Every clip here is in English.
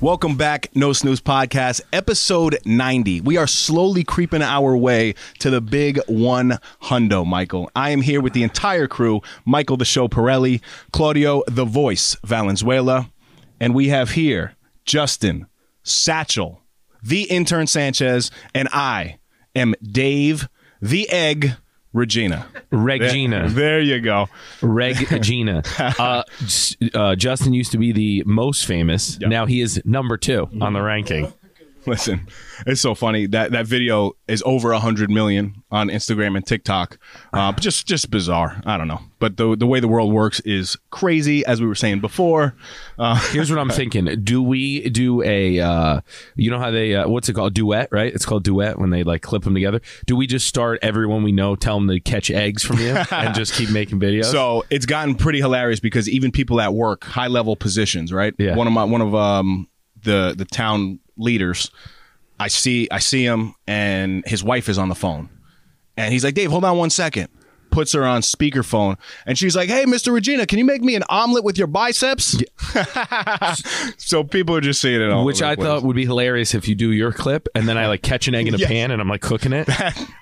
Welcome back, No Snooze Podcast, episode 90. We are slowly creeping our way to the big one hundo, Michael. I am here with the entire crew Michael the Show Pirelli, Claudio the Voice Valenzuela, and we have here Justin, Satchel, the intern Sanchez, and I am Dave the Egg Regina. Regina. There you go. Regina. Uh, uh, Justin used to be the most famous. Now he is number two on the ranking. Listen, it's so funny that that video is over a hundred million on Instagram and TikTok. Uh, but just just bizarre. I don't know, but the the way the world works is crazy, as we were saying before. Uh, Here's what I'm thinking: Do we do a, uh, you know how they, uh, what's it called, duet? Right? It's called duet when they like clip them together. Do we just start everyone we know, tell them to catch eggs from you, and just keep making videos? so it's gotten pretty hilarious because even people at work, high level positions, right? Yeah. One of my one of um the the town leaders, I see I see him and his wife is on the phone, and he's like, Dave, hold on one second. Puts her on speakerphone, and she's like, "Hey, Mr. Regina, can you make me an omelet with your biceps?" so people are just seeing it all, which I thought would be hilarious if you do your clip and then I like catch an egg in a Yes. pan and I'm like cooking it.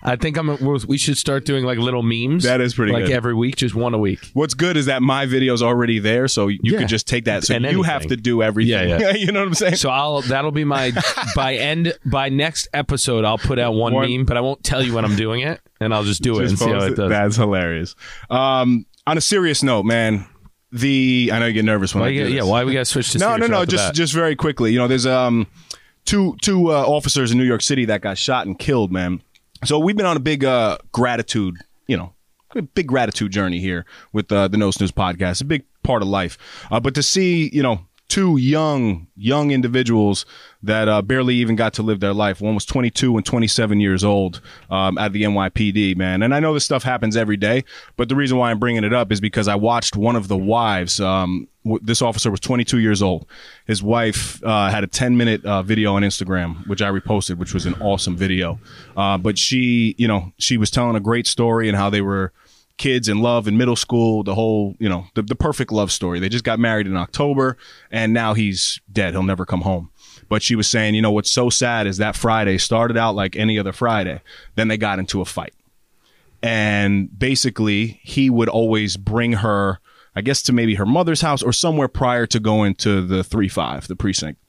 I think I'm. we're- should start doing like little memes. That is pretty like good. every week, just one a week. What's good is that my video's already there, so you Yeah. could just take that. So And you have to do everything. Yeah, yeah. you know what I'm saying? So I'll that'll be my by end by next episode I'll put out one, One- meme, but I won't tell you when I'm doing it, and I'll just do it and see how it does. That's hilarious. Um, on a serious note, man, the I know you get nervous when Why I you do gotta- yeah, why we gotta switch to no, no, no. Just bat? just very quickly. You know, there's um two two uh, officers in New York City that got shot and killed, man. So we've been on a big uh, gratitude, you know, big gratitude journey here with uh, the No Snooze podcast. A big part of life, uh, but to see you know two young young individuals that uh, barely even got to live their life. One was 22 and 27 years old um, at the NYPD, man. And I know this stuff happens every day, but the reason why I'm bringing it up is because I watched one of the wives. Um, w- this officer was 22 years old. His wife uh, had a 10 minute uh, video on Instagram, which I reposted, which was an awesome video. Uh, but she, you know, she was telling a great story and how they were kids in love in middle school, the whole, you know, the, the perfect love story. They just got married in October and now he's dead. He'll never come home. But she was saying, you know, what's so sad is that Friday started out like any other Friday. Then they got into a fight. And basically, he would always bring her, I guess, to maybe her mother's house or somewhere prior to going to the 3 5, the precinct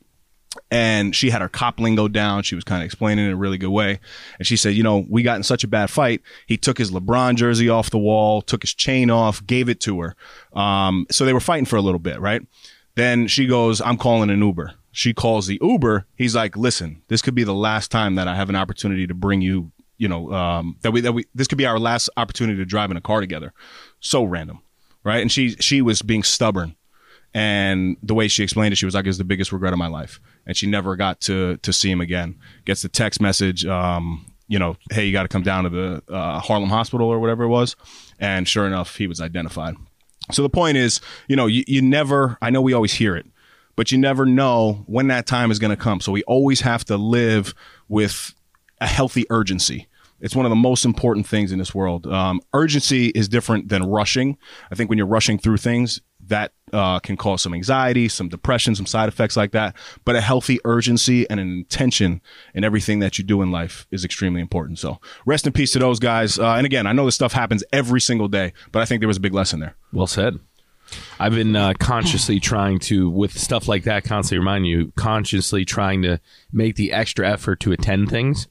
and she had her cop lingo down. She was kind of explaining it in a really good way. And she said, you know, we got in such a bad fight. He took his LeBron jersey off the wall, took his chain off, gave it to her. Um, so they were fighting for a little bit, right? Then she goes, I'm calling an Uber. She calls the Uber. He's like, listen, this could be the last time that I have an opportunity to bring you, you know, um, that we, that we, this could be our last opportunity to drive in a car together. So random, right? And she, she was being stubborn. And the way she explained it, she was like, "It's the biggest regret of my life," and she never got to to see him again. Gets the text message, um, you know, "Hey, you got to come down to the uh, Harlem Hospital or whatever it was," and sure enough, he was identified. So the point is, you know, you, you never. I know we always hear it, but you never know when that time is going to come. So we always have to live with a healthy urgency. It's one of the most important things in this world. Um, urgency is different than rushing. I think when you're rushing through things, that uh, can cause some anxiety, some depression, some side effects like that. But a healthy urgency and an intention in everything that you do in life is extremely important. So rest in peace to those guys. Uh, and again, I know this stuff happens every single day, but I think there was a big lesson there. Well said. I've been uh, consciously trying to, with stuff like that, constantly remind you, consciously trying to make the extra effort to attend things,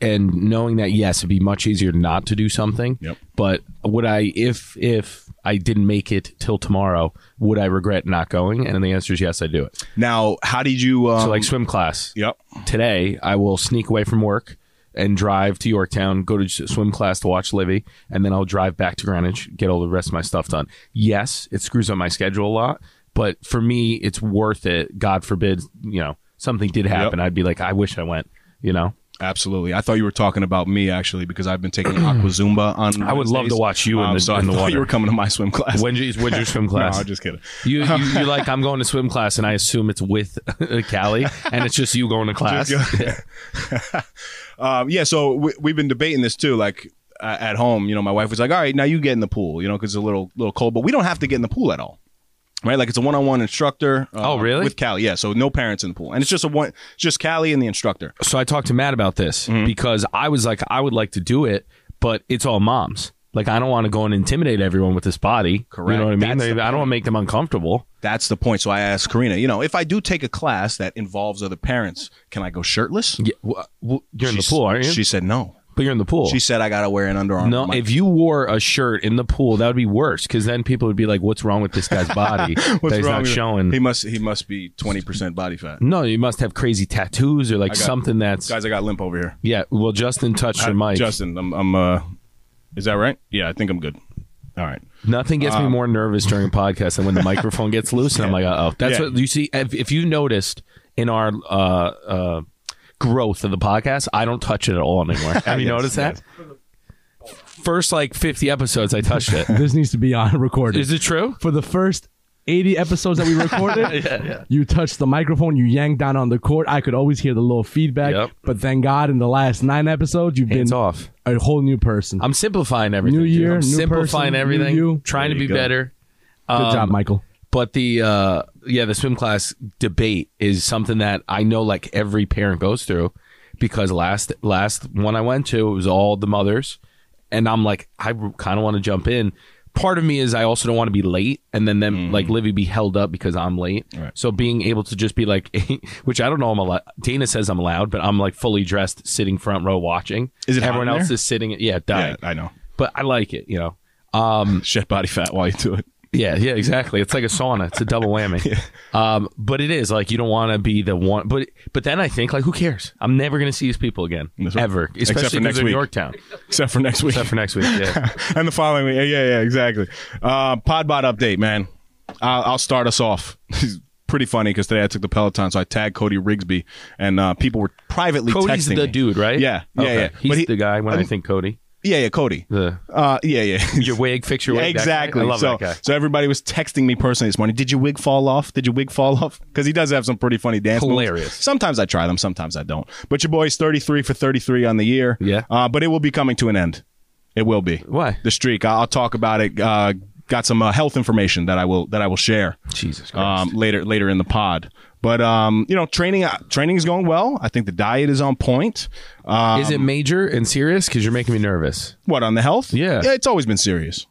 and knowing that yes, it'd be much easier not to do something. Yep. But would I, if if I didn't make it till tomorrow, would I regret not going? And the answer is yes, I do it. Now, how did you? Um, So like swim class. yep. today I will sneak away from work and drive to Yorktown, go to swim class to watch Livy, and then I'll drive back to Greenwich, get all the rest of my stuff done. Yes, it screws up my schedule a lot, but for me, it's worth it. God forbid, you know, something did happen, I'd be like, I wish I went. You know, Absolutely. I thought you were talking about me actually because I've been taking Aqua Zumba on. I would love to watch you in Um, the- so I in the thought water. you were coming to my swim class. when you when's your swim class? No, I'm just kidding. You, you you're like I'm going to swim class, and I assume it's with Callie, and it's just you going to class. um, yeah, so we, we've been debating this too. Like uh, at home, you know, my wife was like, "All right, now you get in the pool," you know, because it's a little little cold, but we don't have to get in the pool at all. Right, like it's a one-on-one instructor. uh, Oh, really? With Callie, yeah. So no parents in the pool, and it's just a one, just Callie and the instructor. so I talked to Matt about this Mm-hmm. because I was like, I would like to do it, but it's all moms. Like I don't want to go and intimidate everyone with this body. Correct. You know what I mean? They- the I don't want to make them uncomfortable. That's the point. So I asked Karina, you know, if I do take a class that involves other parents, can I go shirtless? Yeah, wh- you're in the pool, aren't you? She said no. But you're in the pool. She said I gotta wear an Under Armour. no, if you wore a shirt in the pool, that would be worse because then people would be like, "What's wrong with this guy's body? What's that he's not showing." He must he must be twenty percent body fat. no, you must have crazy tattoos or like got- something that's Guys, I got limp over here. yeah. Well, Justin touched your mic. Justin, I'm, I'm uh, is that right? Yeah, I think I'm good. All right. Nothing gets me Um, more nervous during a podcast than when the microphone gets loose, and I'm like, oh, that's Yeah. what you see. If, if you noticed in our uh, uh, growth of the podcast, I don't touch it at all anymore. Have you Yes, noticed that? First, like 50 episodes, I touched it. This needs to be on recorded. Is it true? For the first 80 episodes that we recorded, Yeah, you touched the microphone, you yanked down on the cord. I could always hear the little feedback. Yep. But thank God, in the last nine episodes, you've Hands been off. a whole new person. I'm simplifying everything. New year, new simplifying person, new everything. you. Trying to be go. better. Good Um, job, Michael. But the uh yeah, the swim class debate is something that I know like every parent goes through because last last one I went to it was all the mothers and I'm like I kind of want to jump in. Part of me is I also don't want to be late and then them like Livy be held up because I'm late. Mm-hmm. Right. So being able to just be like which I don't know I'm allowed Dana says I'm allowed, but I'm like fully dressed sitting front row watching. Is it everyone else is sitting yeah, Yeah. I know. But I like it, you know. Um Shed body fat while you do it. Yeah, yeah, exactly. It's like a sauna. It's a double whammy. Um, but it is like you don't want to be the one. But but then I think like who cares? I'm never going to see these people again right. ever, Except especially for next week. Yorktown. Except for next week. Except for next week. Yeah. and the following week. Yeah, yeah, yeah, exactly. Uh, Pod bod update, man. I'll, I'll start us off. It's Pretty funny because today I took the Peloton, so I tagged Cody Rigsby, and uh, people were privately Cody's texting the me. dude, right? Yeah, yeah, Okay. yeah. He's he- the guy when I um, think Cody. Yeah, yeah, Cody. The Uh, yeah, yeah. your wig, fix your Yeah, wig. guy? exactly. I love so, that guy. so everybody was texting me personally this morning. Did your wig fall off? Did your wig fall off? Because he does have some pretty funny dance moves. Hilarious. Sometimes I try them, sometimes I don't. But your boy's thirty three for thirty three on the year. Yeah. Uh, but it will be coming to an end. It will be. Why? The streak. I'll, I'll talk about it. Uh, got some uh, health information that I will that I will share Jesus Christ. um, later later in the pod. But um, you know, training uh, training is going well. I think the diet is on point. Um, is it major and serious? Because you're making me nervous. what on the health? Yeah. yeah, it's always been serious.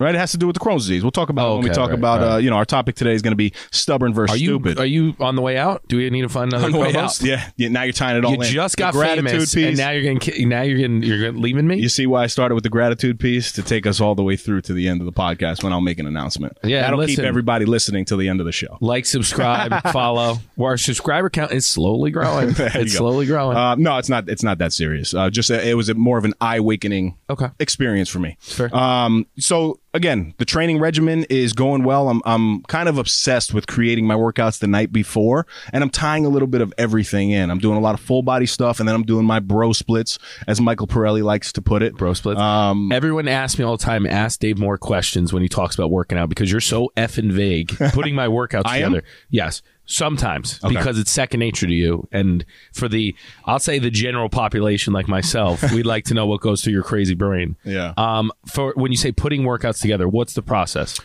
Right, it has to do with the Crohn's disease. We'll talk about it when we okay, talk right, about uh, you know our topic today is going to be stubborn versus Are you stupid. are you on the way out? Do we need to find another On the way co-host? out. Yeah, yeah. Now you're tying it all You in. just The got gratitude famous, piece. and now you're getting ki- now you're getting you're getting, leaving me. you see why I started with the gratitude piece to take us all the way through to the end of the podcast when I'll make an announcement. Yeah, that'll keep listen. everybody listening till the end of the show. like, subscribe, follow. Well, our subscriber count is slowly growing. There you it's go. slowly growing. Uh, no, it's not. It's not that serious. Uh, just a, it was a, more of an eye awakening Okay. experience for me. Fair. Um, so again, the training regimen is going well. I'm I'm kind of obsessed with creating my workouts the night before, and I'm tying a little bit of everything in. I'm doing a lot of full body stuff, and then I'm doing my bro splits, as Michael Pirelli likes to put it. Bro splits. Um, Everyone asks me all the time, ask Dave more questions when he talks about working out because you're so effing vague putting my workouts I am? together. Yes. Sometimes because it's second nature to you. And for the, I'll say the general population like myself, we'd like to know what goes through your crazy brain. Yeah. Um, for when you say putting workouts together, what's the process?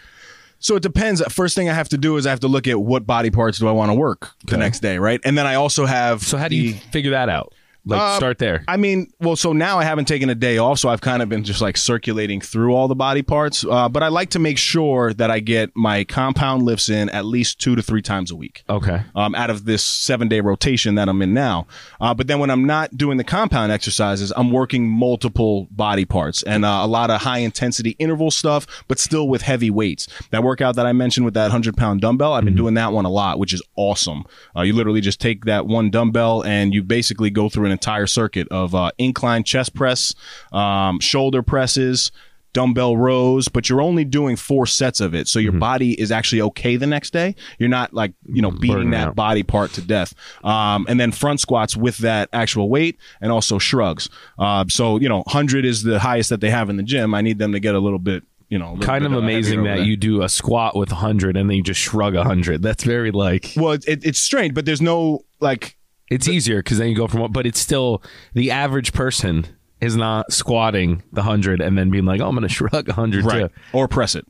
So it depends. First thing I have to do is I have to look at what body parts do I want to work the next day, right? And then I also have. So how do you figure that out? Like Uh, start there. I mean, well, so now I haven't taken a day off, so I've kind of been just like circulating through all the body parts. Uh, but I like to make sure that I get my compound lifts in at least two to three times a week. Okay. Um, out of this seven day rotation that I'm in now. Uh, but then when I'm not doing the compound exercises, I'm working multiple body parts and uh, a lot of high intensity interval stuff, but still with heavy weights. That workout that I mentioned with that 100 pound dumbbell, I've been doing that one a lot, which is awesome. Uh, you literally just take that one dumbbell and you basically go through an entire circuit of uh, incline chest press, um, shoulder presses, dumbbell rows, but you're only doing four sets of it. So your body is actually okay the next day. You're not like, you know, beating Burning that out. body part to death. Um, and then front squats with that actual weight and also shrugs. Uh, so, you know, 100 is the highest that they have in the gym. I need them to get a little bit, you know, kind of amazing over that you do a squat with 100 and then you just shrug 100. That's very like Well, it, it, it's strange, but there's no like it's easier because then you go from one, but it's still the average person is not squatting the 100 and then being like, oh, I'm going to shrug a 100 too. or press it.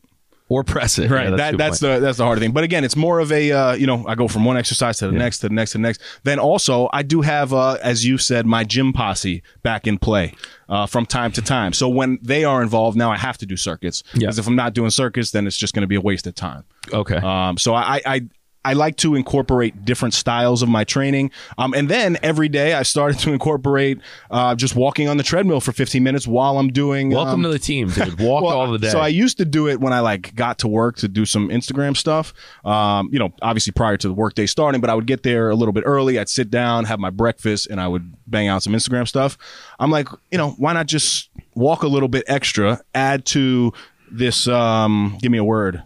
Or press it. Right. Yeah, that, that's the that's the hard thing. But again, it's more of a uh, you know I go from one exercise to the next to the next to the next. Then also I do have uh, as you said my gym posse back in play uh, from time to time. So when they are involved now, I have to do circuits Yeah. because if I'm not doing circuits, then it's just going to be a waste of time. Okay. Um, so I, I I like to incorporate different styles of my training. Um, and then every day I started to incorporate uh, just walking on the treadmill for 15 minutes while I'm doing. Welcome um, to the team, dude. Walk well, all the day. So I used to do it when I like got to work to do some Instagram stuff. Um, you know, obviously prior to the workday starting, but I would get there a little bit early. I'd sit down, have my breakfast, and I would bang out some Instagram stuff. I'm like, you know, why not just walk a little bit extra, add to this um give me a word.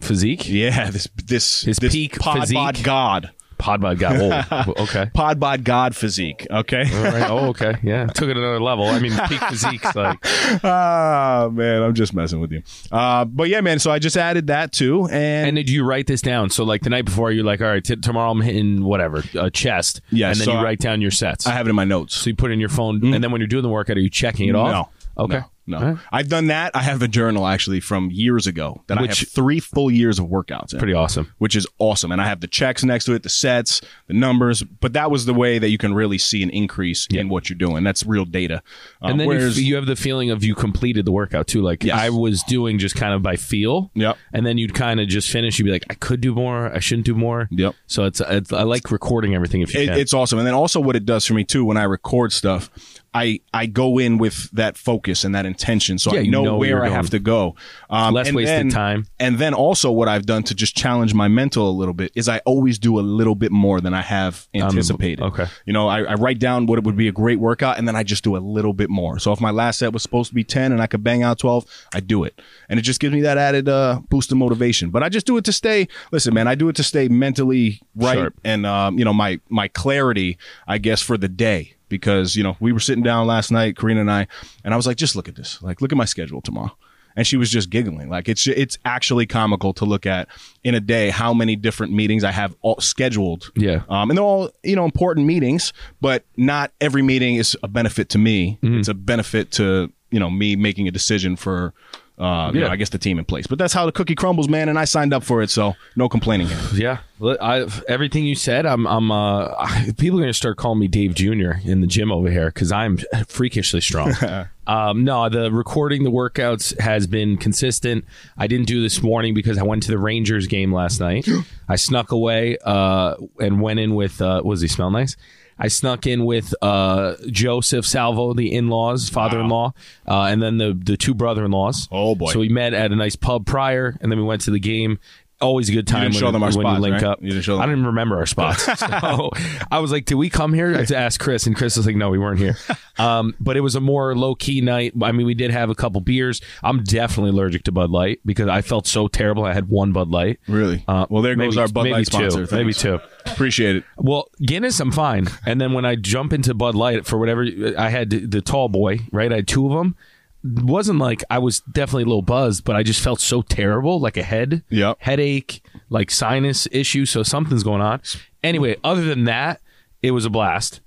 Physique? Yeah, this this His this peak pod physique? bod god. Pod bod got old. okay. Pod bod god physique. Okay. All right. Oh, okay. Yeah. Took it another level. I mean, peak physique's like, ah man, I'm just messing with you. Uh but yeah, man, so I just added that too. And, and did you write this down? So, like the night before, you're like, all right, t- tomorrow I'm hitting whatever, a chest. Yeah, And then so you write down your sets. I have it in my notes. so you put it in your phone, and then when you're doing the workout, are you checking it off? No. Okay. No. No. Right. I've done that. I have a journal actually from years ago that I have three full years of workouts in. Pretty awesome. Which is awesome. And I have the checks next to it, the sets, the numbers. But that was the way that you can really see an increase in what you're doing. That's real data. Um, And then you, whereas, you have the feeling of you completed the workout too. Like Yes. I was doing just kind of by feel. Yep. And then you'd kind of just finish. You'd be like, I could do more. I shouldn't do more. Yep. So it's, it's I like recording everything if you it, can. it's awesome. And then also what it does for me too, when I record stuff, I, I go in with that focus and that intention. So Yeah, I know, know where I have to go. Um, Less and wasted then- time. And then also what I've done to just challenge my mental a little bit is I always do a little bit more than I have anticipated. okay. You know, I, I write down what it would be a great workout and then I just do a little bit more. So if my last set was supposed to be 10 and I could bang out 12, I do it. And it just gives me that added uh, boost of motivation. But I just do it to stay, listen, man, I do it to stay mentally right Sharp. and, um, you know, my, my clarity, I guess, for the day. Because, you know, we were sitting down last night, Karina and I, and I was like, just look at this. Like, look at my schedule tomorrow and she was just giggling. Like it's it's actually comical to look at in a day how many different meetings I have all scheduled. Yeah. um, and they're all you know important meetings, but not every meeting is a benefit to me. Mm-hmm. It's a benefit to you know me making a decision for. Uh, you Yeah. know, I guess the team in place, but that's how the cookie crumbles, man. And I signed up for it, so no complaining here. Yeah, I, everything you said, I'm, I'm. Uh, people are gonna start calling me Dave Jr. in the gym over here because I'm freakishly strong. um, no, the recording the workouts has been consistent. I didn't do this morning because I went to the Rangers game last night. I snuck away uh, and went in with. Uh, was he smell nice? I snuck in with uh, Joseph Salvo, the in-laws, father-in-law, uh, and then the the two brother-in-laws. Oh, boy. So we met at a nice pub prior, and then we went to the game. Always a good time didn't when, show them our when you link right? up. You didn't show them- I didn't remember our spots. So I was like, did we come here? I ask Chris, and Chris was like, no, we weren't here. Um, but it was a more low key night. I mean, we did have a couple beers. I'm definitely allergic to Bud Light because I felt so terrible. I had one Bud Light. Really? Uh, well, there goes maybe- our Bud Light two. sponsor. Maybe two. Appreciate it. Well, Guinness, I'm fine. And then when I jump into Bud Light for whatever, I had the tall boy, right? I had two of them. Wasn't like I was definitely a little buzzed, but I just felt so terrible, like a head, Yep. headache, like sinus issue. So something's going on. Anyway, other than that, it was a blast.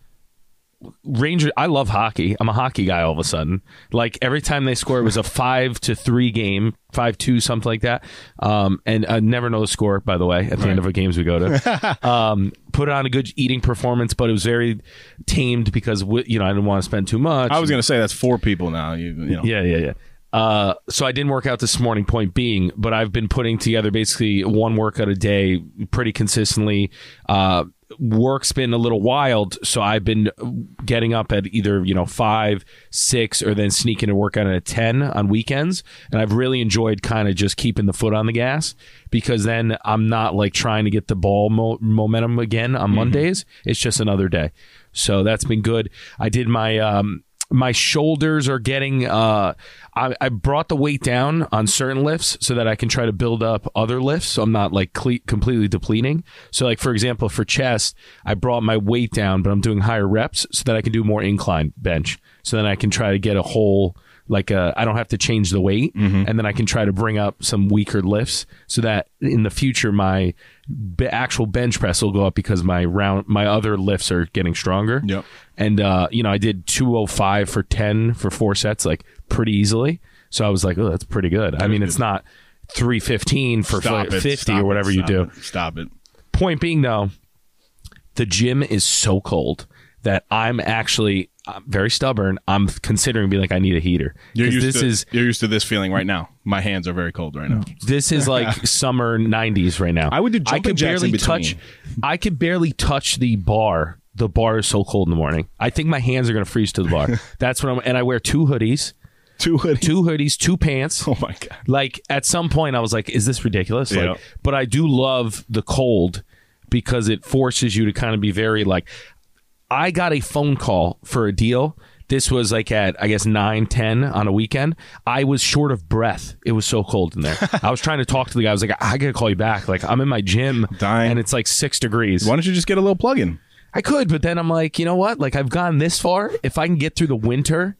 Ranger, I love hockey. I'm a hockey guy all of a sudden. Like every time they score, it was a five to three game, five two, something like that. Um, and I never know the score, by the way, at the end of a games we go to. um, put on a good eating performance, but it was very tamed because we, you know I didn't want to spend too much. I was gonna say that's four people now. You, you know. Yeah, yeah, yeah. Uh, so I didn't work out this morning. Point being, but I've been putting together basically one workout a day, pretty consistently. Uh, work's been a little wild, so I've been getting up at either you know five, six, or then sneaking a workout at ten on weekends. And I've really enjoyed kind of just keeping the foot on the gas because then I'm not like trying to get the ball mo- momentum again on Mondays. It's just another day. So that's been good. I did my um, my shoulders are getting uh I, I brought the weight down on certain lifts so that I can try to build up other lifts so I'm not like cle- completely depleting. So like for example for chest, I brought my weight down but I'm doing higher reps so that I can do more incline bench. So then I can try to get a whole like uh, I don't have to change the weight and then I can try to bring up some weaker lifts so that in the future my b- actual bench press will go up because my round my other lifts are getting stronger. Yep. And uh, you know, I did 205 for 10 for four sets like pretty easily. So I was like, "Oh, that's pretty good." I mean, it's not 315 for Stop like it. 50 Stop or it. whatever you do. it. Stop it. Point being though, the gym is so cold that I'm actually I'm very stubborn. I'm considering being like I need a heater. You're used this to is you're used to this feeling right now. My hands are very cold right now. this is like summer 90s right now. I would do I could barely touch I could barely touch the bar. The bar is so cold in the morning. I think my hands are going to freeze to the bar. That's what I'm and I wear two hoodies, Two hoodies. two hoodies, two pants. Oh my god. like at some point I was like, is this ridiculous? Yeah. Like, but I do love the cold because it forces you to kind of be very like. I got a phone call for a deal. This was like at I guess nine ten on a weekend. I was short of breath. It was so cold in there. I was trying to talk to the guy. I was like, I gotta call you back. Like I'm in my gym, Dying. and it's like six degrees. Why don't you just get a little plug-in? I could, but then I'm like, you know what? Like I've gone this far. If I can get through the winter,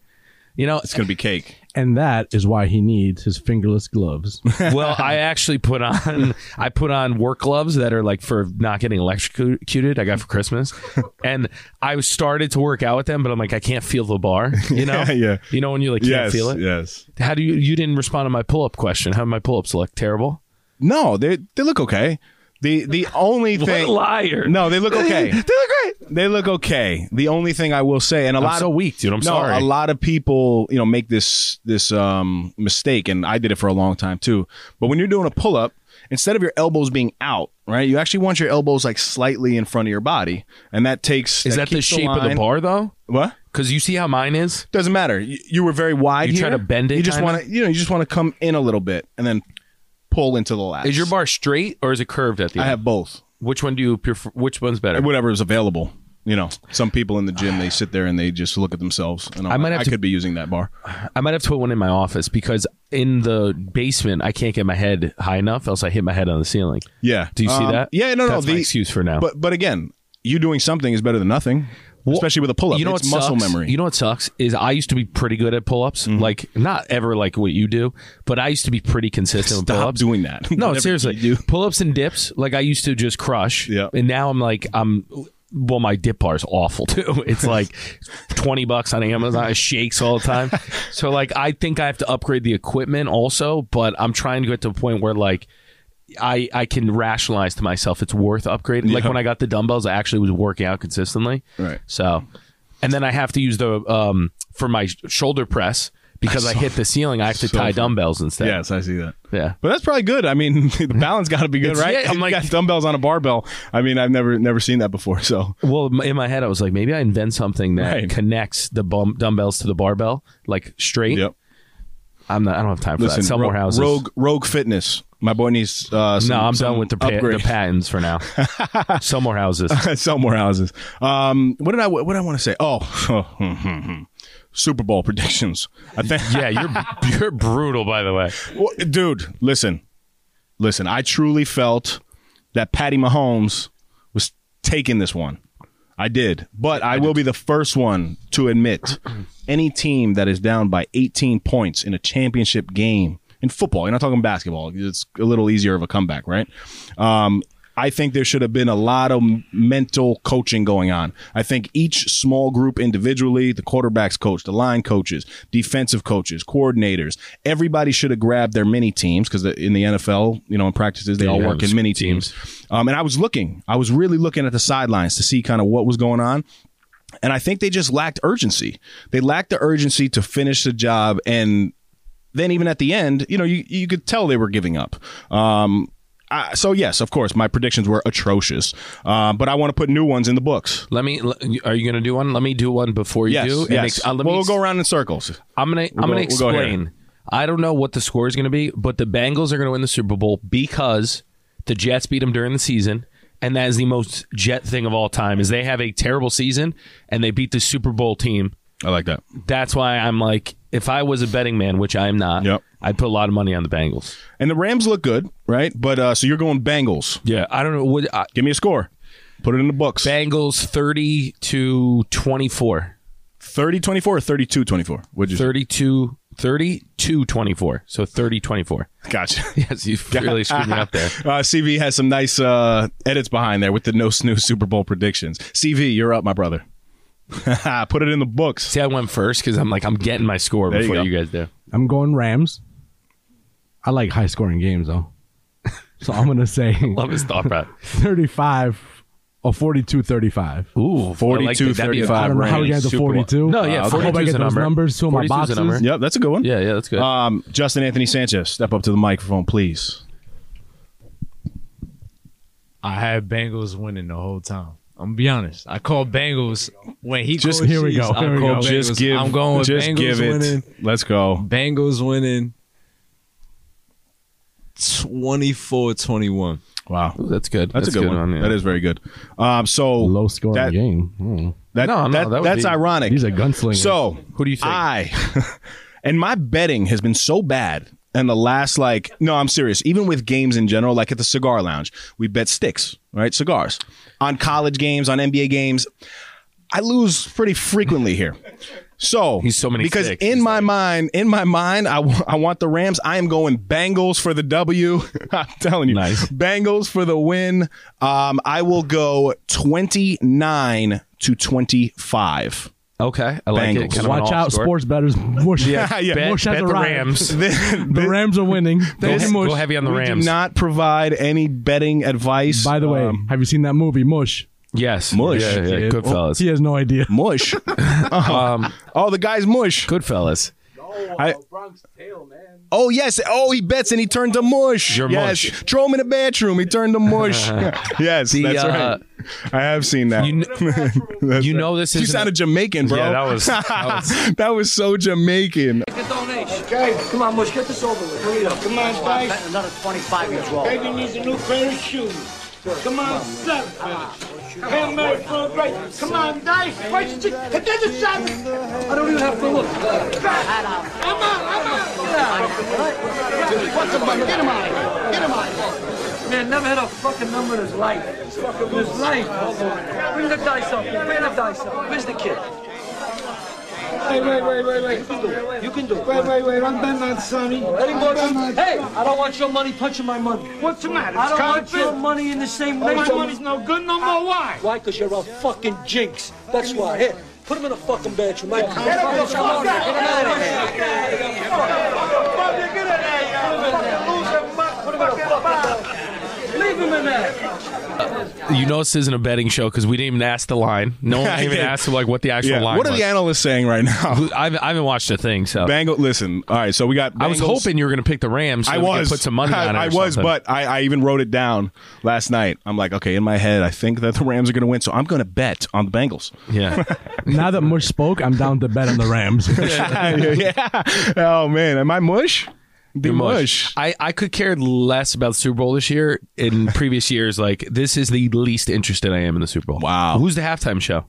you know, It's gonna be cake. And that is why he needs his fingerless gloves. well, I actually put on I put on work gloves that are like for not getting electrocuted. I got for Christmas, and I started to work out with them, but I'm like I can't feel the bar. You know, Yeah. You know when you like can't yes. feel it. Yes. How do you? You didn't respond to my pull up question. How do my pull ups look terrible? No, they they look okay. The the only thing liar! No, they look okay. they look great. they look okay. The only thing I will say, and a I'm lot so of weak, dude. I'm no, sorry. a lot of people, you know, make this this um mistake, and I did it for a long time too. But when you're doing a pull up, instead of your elbows being out, right, you actually want your elbows like slightly in front of your body, and that takes Is that the keeps shape of the bar though? What? Because you see how mine is. Doesn't matter. You, you were very wide. You try to bend it You just want to, you know, you just want to come in a little bit and then pull into the lats. Is your bar straight or is it curved at the I end? have both. Which one do you prefer? Which one's better? Whatever is available. You know, some people in the gym they sit there and they just look at themselves. And I'm I might like, have I to- could be using that bar. I might have to put one in my office because in the basement I can't get my head high enough, else I hit my head on the ceiling. Yeah. Do you see Um, that? Yeah, no, no. That's my the- excuse for now. But but again, you doing something is better than nothing, especially with a pull up. you know it's what muscle sucks? memory. You know what sucks is I used to be pretty good at pull ups, mm-hmm. like not ever like what you do, but I used to be pretty consistent with Stop ups. doing that. No, seriously, pull ups and dips. Like I used to just crush. Yeah. and now I'm like I'm. Well, my dip bar is awful too. It's like twenty bucks on Amazon. It shakes all the time. So like, I think I have to upgrade the equipment also. But I'm trying to get to a point where like. I, I can rationalize to myself it's worth upgrading. Like Yeah. when I got the dumbbells, I actually was working out consistently. Right. So, and then I have to use the um for my sh- shoulder press because I, hit the ceiling. I have to so tie dumbbells instead. Yes, I see that. Yeah. But that's probably good. I mean, the balance got to be good, It's- right? yeah, I'm you like- got dumbbells on a barbell. I mean, I've never never seen that before. So Well, in my head, I was like, maybe I invent something that Right. connects the bum- dumbbells to the barbell, like straight. yep. I'm not. I don't have time for Listen, that. Sell Ro- more houses. Rogue Rogue Fitness. My boy needs. Uh, some, no, I'm done with the, pa- the patents for now. Sell more houses. Sell more houses. Um, what did I what did I want to say? Oh, Super Bowl predictions. I think. yeah, you're you're brutal, by the way. Well, dude, listen, listen. I truly felt that Patty Mahomes was taking this one. I did, but I will be the first one to admit any team that is down by 18 points in a championship game in football. You're not talking basketball. It's a little easier of a comeback, right? Um, I think there should have been a lot of mental coaching going on. I think each small group individually, the quarterbacks coach, the line coaches, defensive coaches, coordinators, everybody should have grabbed their mini teams because in the NFL, you know, in practices, they Yeah, all work in mini teams. Um, and I was looking, I was really looking at the sidelines to see kind of what was going on. And I think they just lacked urgency. They lacked the urgency to finish the job. And then even at the end, you know, you, you could tell they were giving up. Um, I, so yes, of course, my predictions were atrocious, uh, but I want to put new ones in the books. Let me. Are you going to do one? Let me do one before you Yes, do. Yes. makes- uh, let well, me we'll go around in circles. I'm gonna I'm go- gonna we'll go explain. I don't know what the score is gonna be, but the Bengals are gonna win the Super Bowl because the Jets beat them during the season, and that is the most Jet thing of all time. Is they have a terrible season and they beat the Super Bowl team I like that. That's why I'm like, if I was a betting man, which I am not, Yep. I'd put a lot of money on the Bengals. And the Rams look good, right? But uh, so you're going Bengals. Yeah, I don't know what Give me a score. Put it in the books. Bengals 30 to 24. 30 24 or 32 24? What'd you say? 32 32 24. So 30 24. Gotcha. Yes, you really screwed me up there. Uh, CV has some nice uh, edits behind there with the no snooze Super Bowl predictions. CV, you're up, my brother. Put it in the books. See, I went first because I'm like, I'm getting my score There you before go. you, guys do. I'm going Rams. I like high scoring games though. So I'm gonna say Love his thought process. 35 or 42 35. Ooh, 42 that'd be a- 35. I don't know how we got to 42. No, yeah, I hope 42 I is get a those number. numbers to my 42 is a boxes. number. Yep, that's a good one. Yeah, yeah, that's good. Um, Justin Anthony Sanchez, step up to the microphone, please. I had Bengals winning the whole time. I'm gonna be honest. I called Bengals when he Just- called here we Chiefs, go, I here we called go. Just Bengals. give. I'm going with just Bengals give it. winning. Let's go. Bengals winning 24-21. Wow, Ooh, that's good. that's, a good, one. yeah. That is very good. Um, so Low scoring that, game. Hmm. That, No, no, that- that that's be- ironic. He's a gunslinger. So Who do you think? I and my betting has been so bad in the last like no, I'm serious. Even with games in general, like at the cigar lounge, we bet sticks, right? Cigars. On college games, on NBA games. I lose pretty frequently here. So He's so many because sticks. in He's my mind, in my mind, I, I want the Rams. I am going Bengals for the W. I'm telling you, Nice. Bengals for the win. Um, I will go 29 to 25. Okay, I like Bengals. it. Kind of Watch an out, off score. sports betters. Mush, Yeah, yeah. Bet, Mush has bet the arrived. Rams. The Rams are winning. Go, Thank you, go heavy on the we Rams. do not provide any betting advice. By the way, Um, have you seen that movie, Mush? yes, Mush. Yeah, yeah, Kid. Goodfellas. He has no idea. mush. Um, oh, the guy's mush. Goodfellas. I- oh yes. Oh, he bets and he turned to mush. You're yes. mush. Throw him in the bathroom. He turned to mush. yes, The, that's uh, right. I have seen that. You, kn- you right. know this You isn't- sounded Jamaican, bro. Yeah, that was- that was- that was so Jamaican. Okay, come on, Mush, get this over with. Hurry up. Come on, guys. Another 25 years old. Baby needs a new pair of shoes. Come on, seven. Hail Mary, full grace. Come on, Dice. Right, hit the seven. I don't even have to look. I'm out, I'm out. What's the button? Get him out of here. Get him out of here. Man, never had a fucking number in his life. In his life. Bring the dice up. Bring the dice up. Where's the kid? Wait, wait, wait, wait, wait. You can do it. You can do it. Wait, wait, wait. I'm betting on Sonny. Hey, I don't want your money touching my money. What's the matter? I don't want your money in the same way. My money's no good no more. Why? Why? Because you're a fucking jinx. That's why. Here, put him in a fucking bathroom. I Get him out of here. Leave him in there. you know this isn't a betting show because we didn't even ask the line. No one even Yeah. asked like what the actual Yeah. line What are was. the analysts saying right now? I haven't, I haven't watched a thing, so Bangle. Listen. All right. So we got. I was hoping you were going to pick the Rams. So I we could was put some money on it. I, or I was, something. but I, I even wrote it down last night. I'm like, okay, in my head, I think that the Rams are going to win, so I'm going to bet on the Bengals. yeah, Now that Mush spoke, I'm down to bet on the Rams. yeah. Oh man, am I mush? The mush. I, I could care less about the Super Bowl this year. In previous years, like this is the least interested I am in the Super Bowl. Wow. Who's the halftime show?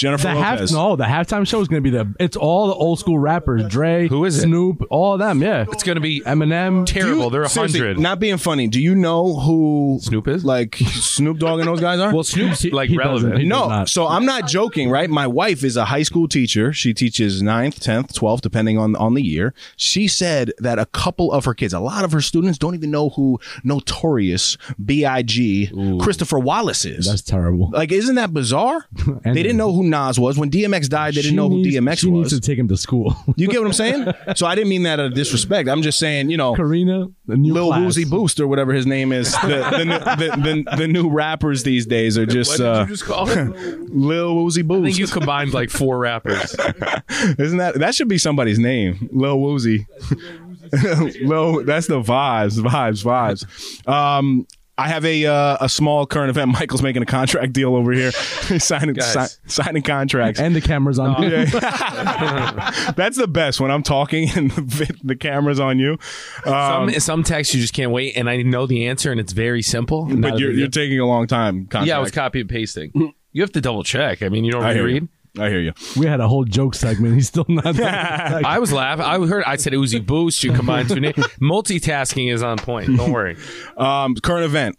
Jennifer The half no, the halftime show is gonna be the. It's all the old school rappers. Dre, Who is it? Snoop, all of them. Yeah, It's going to be Eminem. Do you- terrible. They're a hundred. Not being funny. Do you know who Snoop is? Like Snoop Dogg and those guys are? well, Snoop's He- like he relevant. He no, so I'm not joking, right? My wife is a high school teacher. She teaches 9th, 10th, 12th, depending on, on the year. She said that a couple of her kids, a lot of her students don't even know who Notorious B.I.G. Christopher Wallace is. That's terrible. like, isn't that bizarre? They didn't know who Nas was. When DMX died, they didn't She know who needs- DMX She needs was. to take him to school. you get what I'm saying? So I didn't mean that out of disrespect. I'm just saying, you know, Karina, the new Lil class. Woozy Boost or whatever his name is. The, the, new- the, the, the new rappers these days are just, uh, just call it? Lil Woozy Boost. I think you combined like four rappers. Isn't that that should be somebody's name? Lil Woozy. Lil, that's the vibes, vibes, vibes. Um, I have a uh, a small current event. Michael's making a contract deal over here, signing si- signing contracts. and the cameras on. him. That's the best when I'm talking and the, the camera's on you. Um, Some some texts you just can't wait, and I know the answer, and it's very simple. But you're, you're taking a long time. Contract. yeah, I was copy and pasting. You have to double check. I mean, you don't I hear read. you. I hear you. We had a whole joke segment. He's still not. done. I was laughing. I heard. I said Uzi Boost. You combine two names. Multitasking is on point. Don't worry. um, current event.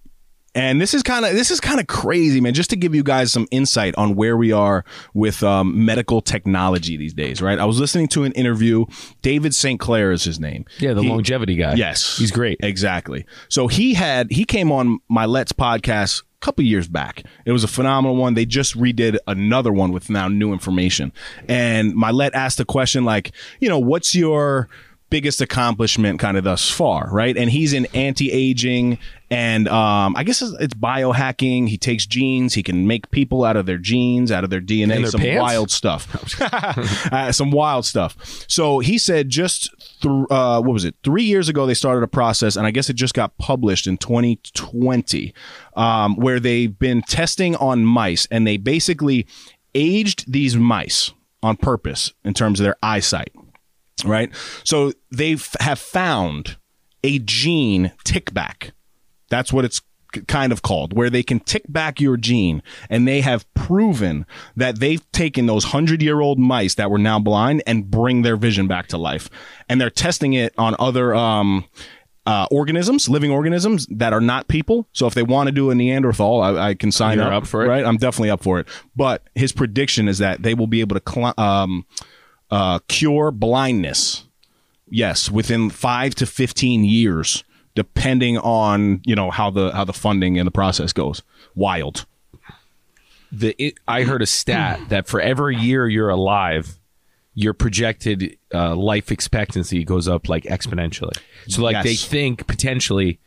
And this is kind of this is kind of crazy, man. Just to give you guys some insight on where we are with um, medical technology these days, right? I was listening to an interview. David Sinclair is his name. Yeah, the He- longevity guy. Yes, he's great. Exactly. So he had he came on my Let's podcast a couple years back. It was a phenomenal one. They just redid another one with now new information. And my Let asked a question like, you know, what's your biggest accomplishment kind of thus far, right? And he's in anti-aging and um, I guess it's, biohacking. He takes genes, he can make people out of their genes, out of their DNA, their some pants? wild stuff. uh, some wild stuff. So he said just th- uh, what was it? Three years ago they started a process, and I guess it just got published in 2020, um, where they've been testing on mice, and they basically aged these mice on purpose in terms of their eyesight. Right. So they have found a gene tick back. That's what it's kind of called, where they can tick back your gene. And they have proven that they've taken those hundred year old mice that were now blind and bring their vision back to life. And they're testing it on other, um, uh, organisms, living organisms that are not people. So if they want to do a Neanderthal, I, I can sign You're up, up for it? Right, I'm definitely up for it. But his prediction is that they will be able to cl- um, uh, cure blindness yes within five to 15 years depending on you know how the how the funding and the process goes wild the it, I heard a stat that for every year you're alive, your projected uh, life expectancy goes up like exponentially. So like they think potentially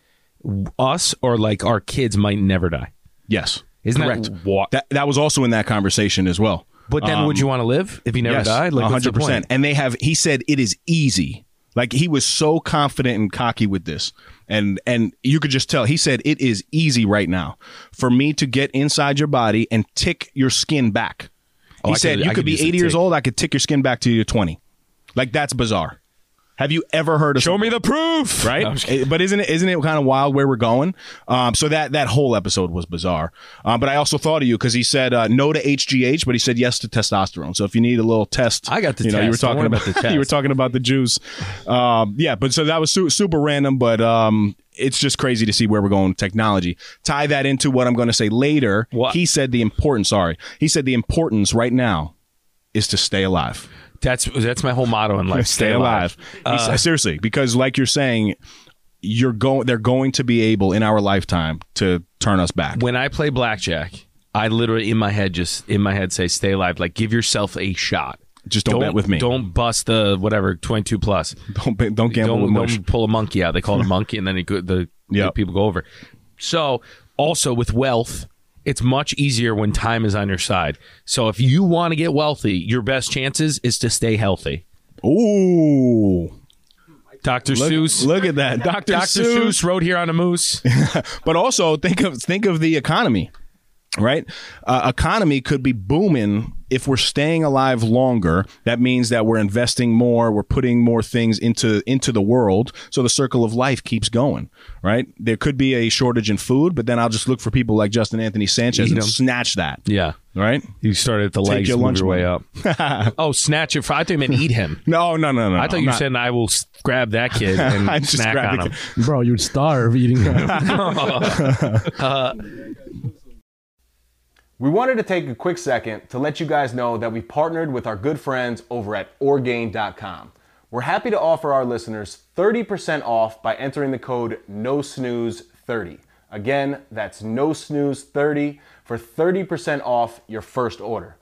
us or like our kids might never die. yes Isn't correct that what? that that was also in that conversation as well but then would you want to live if you never yes, died? Like what's 100% and they have he said it is easy like he was so confident and cocky with this. And and you could just tell he said it is easy right now for me to get inside your body and tick your skin back. Oh, he I said could- you could could be 80 years tick. old i could tick your skin back to your 20 like that's bizarre have you ever heard of Show me the proof. right? No, I'm just kidding. But isn't it isn't it kind of wild where we're going? Um, so that that whole episode was bizarre. Um, but I also thought of you because he said uh, no to HGH, but he said yes to testosterone. So if you need a little test, I got the you know, you were talking about, about the test. you were talking about the Jews. Um, yeah, but so that was su- super random, but um, it's just crazy to see where we're going with technology. Tie that into what I'm going to say later. What? He said the importance. Sorry, he said the importance right now is to stay alive That's that's my whole motto in life. stay alive. Uh, seriously, because like you're saying, you're going. They're going to be able in our lifetime to turn us back. When I play blackjack, I literally in my head just in my head say stay alive. Like give yourself a shot. Just don't bet with me. Don't bust the whatever twenty two plus. Don't don't gamble with don't, mush. don't pull a monkey out. They call it a monkey, and then it the Yep. the people go over. So also with wealth, it's much easier when time is on your side. So if you want to get wealthy, your best chances is to stay healthy. Ooh, Dr. look, Seuss. look at that, Doctor Dr. Seuss. Seuss rode here on a moose. But also think of think of the economy, right? Uh, economy could be booming if we're staying alive longer. That means that we're investing more, we're putting more things into into the world, so the circle of life keeps going, right? There could be a shortage in food, but then I'll just look for people like Justin Anthony Sanchez Eat and 'em. snatch that, yeah. right? You started at the legs, your move lunch your way up. oh, snatch it! For, I thought you meant eat him. No, no, no, no. I thought I'm you not- said I will s- grab that kid and I snack on the him. Bro, you'd starve eating that. We wanted to take a quick second to let you guys know that we partnered with our good friends over at Orgain.com. We're happy to offer our listeners 30% off by entering the code NOSNOOZE30. Again, that's NOSNOOZE30 for 30% off your first order.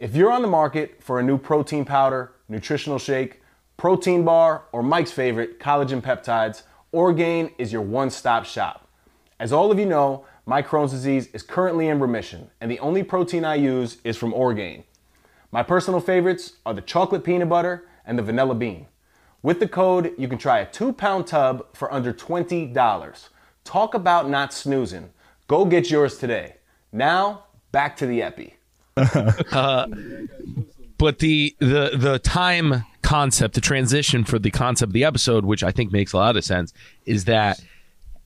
If you're on the market for a new protein powder, nutritional shake, protein bar, or Mike's favorite, collagen peptides, Orgain is your one stop shop. As all of you know, my Crohn's disease is currently in remission, and the only protein I use is from Orgain. My personal favorites are the chocolate peanut butter and the vanilla bean. With the code, you can try a two pound tub for under $20. Talk about not snoozing. Go get yours today. Now, back to the Epi. Uh, but the the the time concept, the transition for the concept of the episode, which I think makes a lot of sense, is that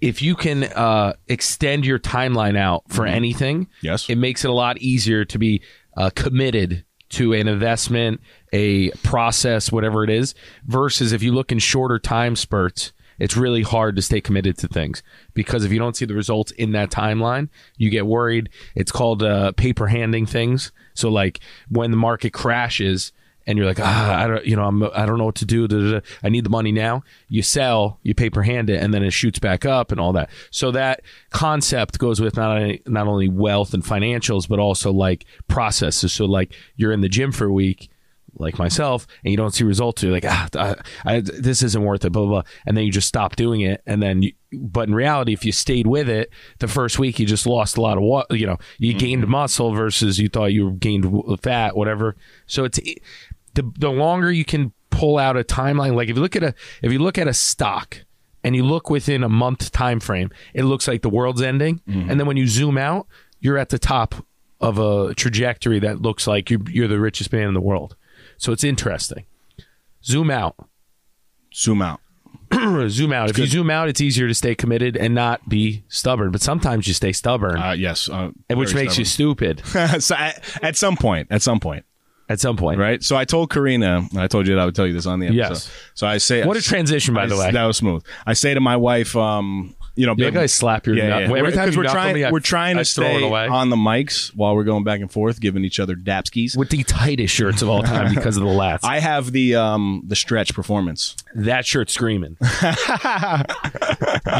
if you can uh, extend your timeline out for anything, Yes. it makes it a lot easier to be uh, committed to an investment, a process, whatever it is, versus if you look in shorter time spurts, it's really hard to stay committed to things because if you don't see the results in that timeline, you get worried. It's called uh, paper handing things. So like when the market crashes and you're like, ah, I don't, you know, I'm, I don't know what to do. da, da, da. I need the money now. You sell, you paper hand it, and then it shoots back up and all that. So that concept goes with not only, not only wealth and financials, but also like processes. So like you're in the gym for a week, like myself, and you don't see results. You're like, ah, I, I, this isn't worth it, blah, blah, blah. And then you just stop doing it. And then, you, but in reality, if you stayed with it the first week, you just lost a lot of what, you know, you gained muscle versus you thought you gained fat, whatever. So it's, the, the longer you can pull out a timeline, like if you look at a, if you look at a stock, and you look within a month time frame, it looks like the world's ending. And then when you zoom out, you're at the top of a trajectory that looks like you're, you're the richest man in the world. So it's interesting. Zoom out. Zoom out. zoom out. If you zoom out, it's easier to stay committed and not be stubborn. But sometimes you stay stubborn, Uh, yes. Uh, and which makes you stupid so at, at some point, at some point, at some point. right? So I told Karina, and I told you that I would tell you this on the episode. Yes. So I say, What a transition, by I- the way. That was smooth. I say to my wife, um, you know, You babe- guys slap your yeah, nut. yeah. Every time we're trying, me, I- we're trying to throw it stay away. on the mics while we're going back and forth, giving each other dapskis. with the tightest shirts of all time because of the lats. I have the um the stretch performance. that shirt screaming.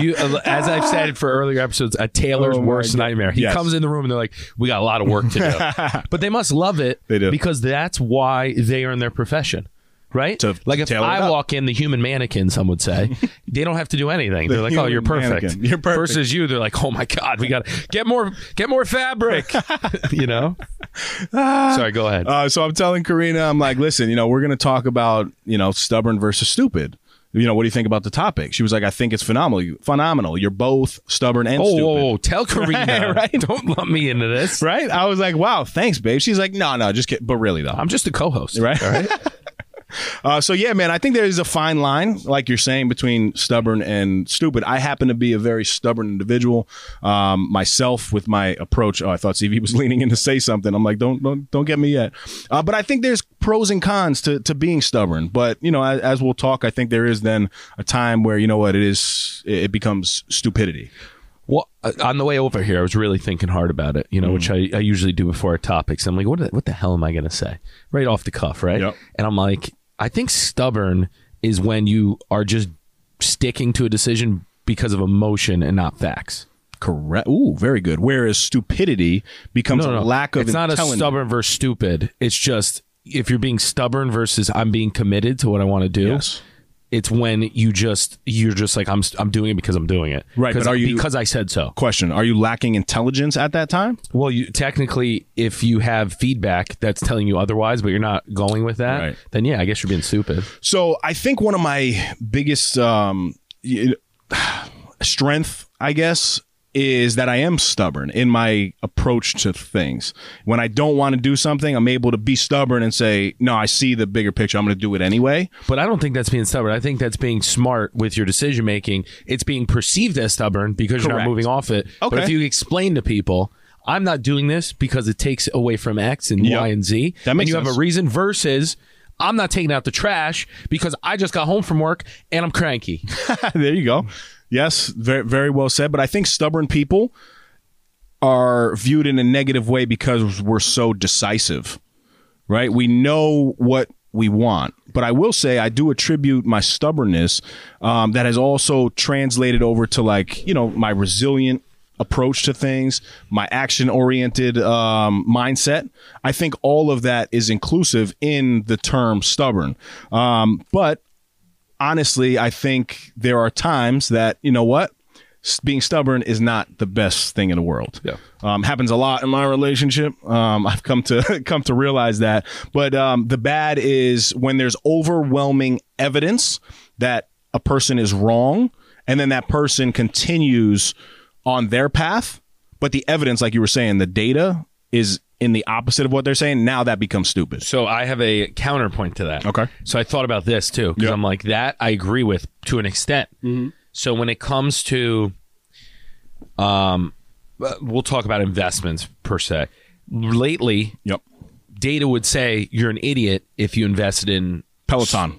you, as I've said for earlier episodes, a tailor's Oh worst God. nightmare. He Yes. comes in the room and they're like, "We got a lot of work to do," but they must love it. They do. because that's why they are in their profession. Right? To- like to if I walk in, the human mannequin, some would say, they don't have to do anything. They're like, "Oh, you're perfect." mannequin. You're perfect. Versus you, they're like, "Oh my god, we got to get more, get more fabric." you know. Sorry, go ahead. Uh, so I'm telling Karina, I'm like, listen, you know, we're gonna talk about you know stubborn versus stupid. You know, what do you think about the topic? She was like, I think it's phenomenal. Phenomenal. You're both stubborn and oh, stupid. whoa, tell Karina, Right, right. don't lump me into this. Right? I was like, wow, thanks, babe. She's like, no, no, just kidding. But really, though. I'm just a co-host. right? All right. Uh, so yeah, man, I think there is a fine line, like you're saying, between stubborn and stupid. I happen to be a very stubborn individual um, myself with my approach. Oh, I thought CV was leaning in to say something. I'm like, don't don't don't get me yet. Uh, but I think there's pros and cons to to being stubborn. But you know, as, as we'll talk, I think there is then a time where you know what it is. It becomes stupidity. Well, uh, on the way over here, I was really thinking hard about it, you know, which I, I usually do before our topics. I'm like, what, the, what the hell am I going to say? Right off the cuff, right? Yep. And I'm like, I think stubborn is when you are just sticking to a decision because of emotion and not facts. Correct. Ooh, very good. Whereas stupidity becomes a lack of It's not a stubborn versus stupid. It's just if you're being stubborn versus I'm being committed to what I want to do. Yes. It's when you just you're just like I'm I'm doing it because I'm doing it. Right, but are you- because I said so. Question: Are you lacking intelligence at that time? Well, you technically, if you have feedback that's telling you otherwise, but you're not going with that, Right. then yeah, I guess you're being stupid. So I think one of my biggest um, strength, I guess, is that I am stubborn in my approach to things. When I don't want to do something, I'm able to be stubborn and say, "No, I see the bigger picture. I'm going to do it anyway." But I don't think that's being stubborn. I think that's being smart with your decision making. It's being perceived as stubborn because you're not moving off it. Okay. But if you explain to people, I'm not doing this because it takes away from X and Yep. Y and Z, That makes and you have a reason versus. I'm not taking out the trash because I just got home from work and I'm cranky. there you go. Yes, very very well said. But I think stubborn people are viewed in a negative way because we're so decisive, right? We know what we want. But I will say I do attribute my stubbornness um, that has also translated over to like you know my resilient approach to things, my action oriented um, mindset. I think all of that is inclusive in the term stubborn. Um, but honestly, I think there are times that you know what, being stubborn is not the best thing in the world. Yeah. um, happens a lot in my relationship. Um, I've come to come to realize that. But um, the bad is when there's overwhelming evidence that a person is wrong, and then that person continues on their path, but the evidence, like you were saying, the data is in the opposite of what they're saying. Now that becomes stupid. So I have a counterpoint to that. Okay. So I thought about this too because Yeah. I'm like that. I agree with to an extent. So when it comes to, um, uh, we'll talk about investments per se. Lately, Yep. data would say you're an idiot if you invested in Peloton.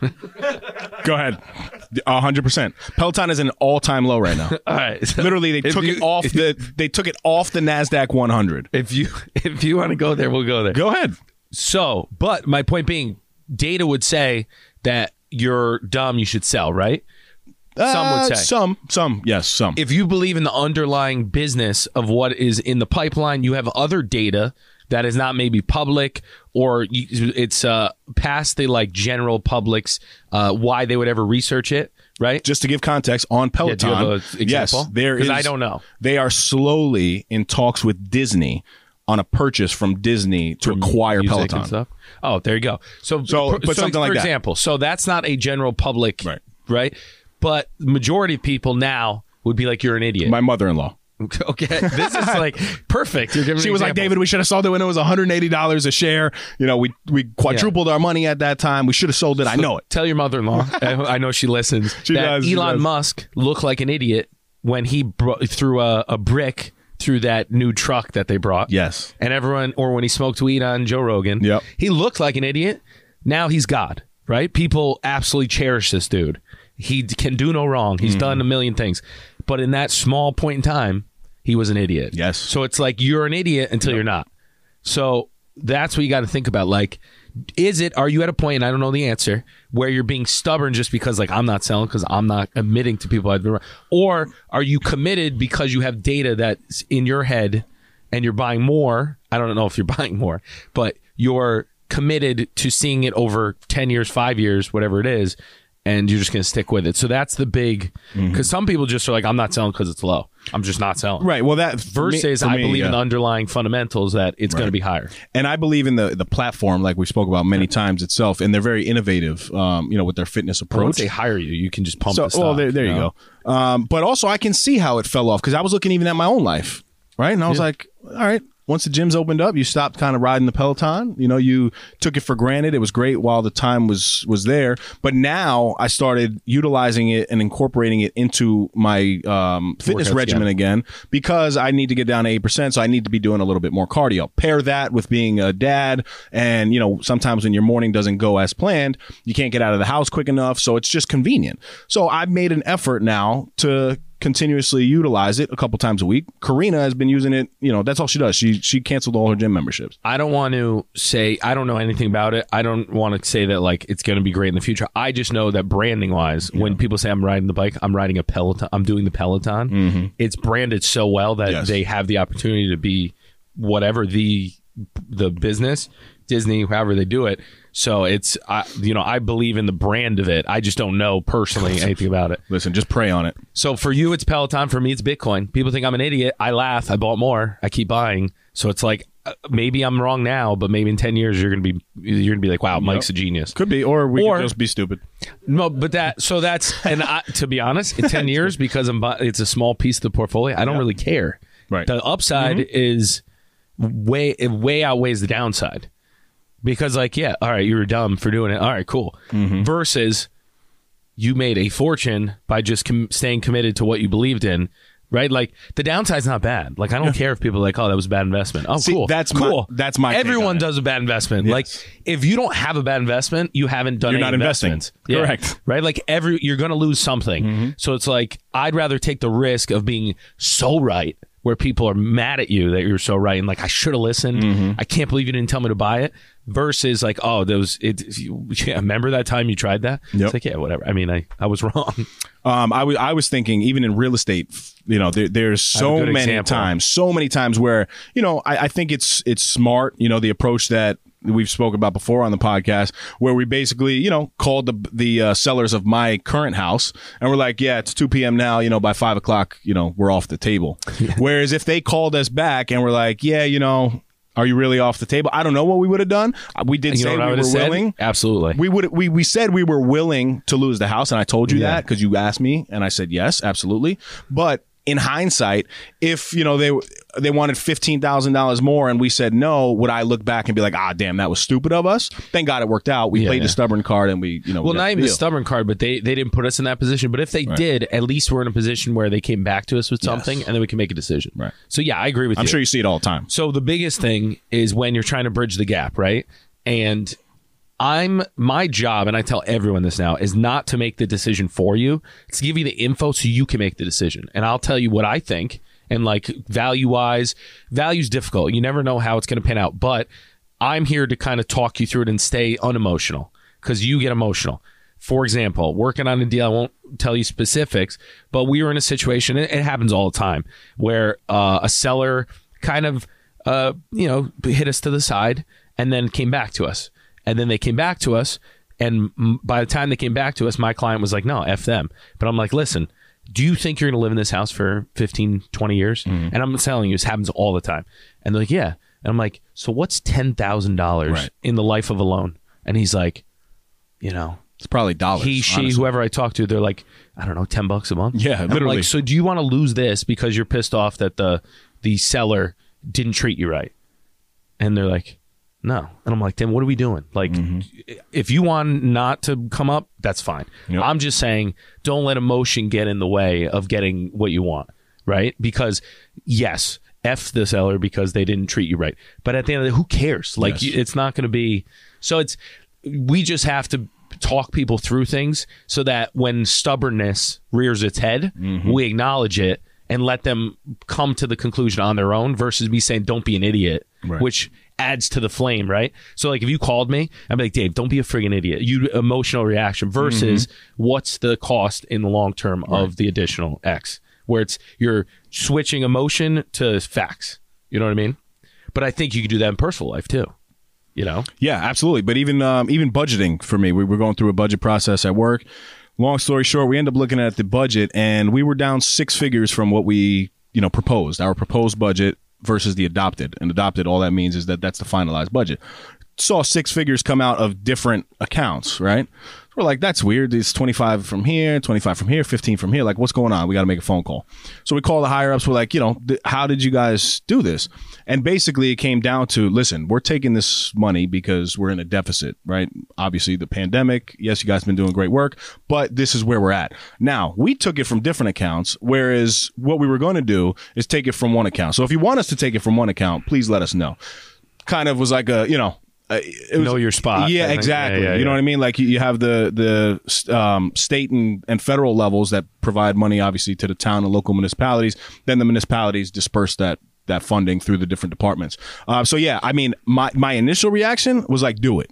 Go ahead. A hundred percent. Peloton is an all-time low right now. all right Literally, they took you- it off the they took it off the Nasdaq 100. if you if you want to go there we'll go there Go ahead. so but my point being data would say that you're dumb you should sell right some would Uh, say some, some, yes, some. if you believe in the underlying business of what is in the pipeline, you have other data that is not maybe public or it's uh, past the like general public's uh, why they would ever research it, right? Just to give context on Peloton, have yes, there is. I don't know. They are slowly in talks with Disney on a purchase from Disney to acquire Peloton. Oh, there you go. So, So, per- but something like for that. example, so that's not a general public, Right. Right. But the majority of people now would be like, "You're an idiot." My mother-in-law. okay, this is like perfect. You're giving She was like. David, we should have sold it when it was $180 a share. You know, we we quadrupled our money at that time. We should have sold it. I know it. Tell your mother-in-law. I I know she listens. She that does, she Elon does. Musk looked like an idiot when he bro- threw a, a brick through that new truck that they brought. Yes. And everyone, or when he smoked weed on Joe Rogan. Yep. He looked like an idiot. Now he's God, right? People absolutely cherish this dude. He can do no wrong. He's mm-hmm. done a million things. But in that small point in time, he was an idiot. Yes. So it's like you're an idiot until you're not. So that's what you got to think about. Like, is it, are you at a point, and I don't know the answer, where you're being stubborn just because, like, I'm not selling because I'm not admitting to people I've been wrong? Or are you committed because you have data that's in your head and you're buying more? I don't know if you're buying more, but you're committed to seeing it over 10 years, five years, whatever it is. And you're just going to stick with it. So that's the big, because some people just are like, I'm not selling because it's low. I'm just not selling. Right. Well, that for me- Versus, I me, believe in the underlying fundamentals that it's going to be higher. and I believe in the the platform, like we spoke about many times itself, and they're very innovative. Um, you know, with their fitness But once approach. they hire you, you can just pump so, the stock. well, there, there you know? go. Um, but also, I can see how it fell off because I was looking even at my own life, right? And I was like, all right. Once the gyms opened up, you stopped kind of riding the Peloton. You know, you took it for granted. It was great while the time was was there, but now I started utilizing it and incorporating it into my um, fitness Workouts, regimen yeah. again because I need to get down to eight percent. So I need to be doing a little bit more cardio. Pair that with being a dad, and you know sometimes when your morning doesn't go as planned, you can't get out of the house quick enough. So it's just convenient. So I've made an effort now to continuously utilize it a couple times a week. Karina has been using it. You know that's all she does. She she canceled all her gym memberships. I don't want to say I don't know anything about it. I don't want to say that like it's going to be great in the future. I just know that branding wise, when people say I'm riding the bike, I'm riding a Peloton. I'm doing the Peloton. It's branded so well that Mm-hmm. Yes. they have the opportunity to be whatever the the business, Disney, however they do it. So it's I, you know I believe in the brand of it. I just don't know personally anything about it. Listen, just pray on it. So for you, it's Peloton. For me, it's Bitcoin. People think I'm an idiot. I laugh. I bought more. I keep buying. So it's like uh, maybe I'm wrong now, but maybe in ten years you're gonna be you're gonna be like, wow, Mike's a genius. Could be, or we Or- could just be stupid. No, but that so that's and I, to be honest, in ten years because I'm bu- it's a small piece of the portfolio. I don't really care. Right. The upside is way it way outweighs the downside because like yeah, all right, you were dumb for doing it. All right, cool. Versus you made a fortune by just com- staying committed to what you believed in. Right, like the downside's not bad. Like I don't care if people are like, "Oh, that was a bad investment." Oh, See, cool. that's my- cool. that's my Everyone does a bad investment. Like if you don't have a bad investment, you haven't done You're any not investing. Yeah. Correct. Right? Like every you're going to lose something. Mm-hmm. So it's like I'd rather take the risk of being so right where people are mad at you that you're so right and like I should have listened. Mm-hmm. I can't believe you didn't tell me to buy it versus like oh those it yeah, remember that time you tried that? Yep. It's like yeah, whatever. I mean, I I was wrong. Um, I was I was thinking even in real estate, you know, there, there's so many example. times, so many times where you know I, I think it's it's smart, you know, the approach that we've spoken about before on the podcast, where we basically you know called the the uh, sellers of my current house and we're like, yeah, it's two p.m. now, you know, by five o'clock, you know, we're off the table. Whereas if they called us back and we're like, yeah, you know. Are you really off the table? I don't know what we would have done. Uh, We did You say we were said? willing. Absolutely. We would we we said we were willing to lose the house, and I told you that because you asked me, and I said yes, absolutely. But in hindsight, if you know they they wanted fifteen thousand dollars more and we said no, would I look back and be like, ah, damn, that was stupid of us? Thank God it worked out. We Yeah, played yeah. the stubborn card and we, you know, Well, we not even the deal. stubborn card, but they they didn't put us in that position. But if they did, at least we're in a position where they came back to us with something, and then we can make a decision. Right. So yeah, I agree with you. I'm sure you see it all the time. So the biggest thing is when you're trying to bridge the gap, right? And I'm my job, and I tell everyone this now, is not to make the decision for you. It's to give you the info so you can make the decision. And I'll tell you what I think. And like value wise, value's difficult. You never know how it's going to pan out. But I'm here to kind of talk you through it and stay unemotional because you get emotional. For example, working on a deal, I won't tell you specifics, but we were in a situation, it, it happens all the time, where uh, a seller kind of, uh, you know, hit us to the side and then came back to us. And then they came back to us. And mm, by the time they came back to us, my client was like, no, F them. But I'm like, listen, do you think you're going to live in this house for 15, 20 years? And I'm telling you, this happens all the time. And they're like, yeah. And I'm like, so what's $10,000 Right. in the life of a loan? And he's like, you know, It's probably dollars. he, she, honestly. whoever I talk to, they're like, I don't know, ten bucks a month. Yeah, And literally. like, so do you want to lose this because you're pissed off that the the seller didn't treat you right? And they're like, no. And I'm like, Tim, what are we doing? Like, if you want not to come up, that's fine. Yep. I'm just saying, don't let emotion get in the way of getting what you want, right? Because yes, f the seller because they didn't treat you right. But at the end of the day, who cares? Like, Yes. it's not going to be. So it's we just have to talk people through things so that when stubbornness rears its head, Mm-hmm. we acknowledge it and let them come to the conclusion on their own versus me saying, don't be an idiot, Right. which adds to the flame, right? So, like, if you called me, I'd be like, Dave, don't be a friggin' idiot. You emotional reaction versus Mm-hmm. what's the cost in the long term of the additional X, where it's you're switching emotion to facts. You know what I mean? But I think you could do that in personal life too. You know? Yeah, absolutely. But even um, even budgeting for me, we were going through a budget process at work. Long story short, we end up looking at the budget, and we were down six figures from what we you know proposed. Our proposed budget versus the adopted, and adopted, all that means is that that's the finalized budget. Saw six figures come out of different accounts, right? We're like, that's weird. It's 25 from here, 25 from here, 15 from here. Like, what's going on? We got to make a phone call. So we call the higher ups. We're like, you know, th- how did you guys do this? And basically, it came down to listen, we're taking this money because we're in a deficit, right? Obviously, the pandemic. Yes, you guys been doing great work, but this is where we're at. Now, we took it from different accounts, whereas what we were going to do is take it from one account. So if you want us to take it from one account, please let us know. Kind of was like a, you know, uh, it was, Know your spot, Yeah, exactly. Yeah, yeah, you know yeah. what I mean? Like you, you have the the um, state and, and federal levels that provide money, obviously, to the town and local municipalities. Then the municipalities disperse that that funding through the different departments. Uh, so yeah, I mean, my my initial reaction was like, do it.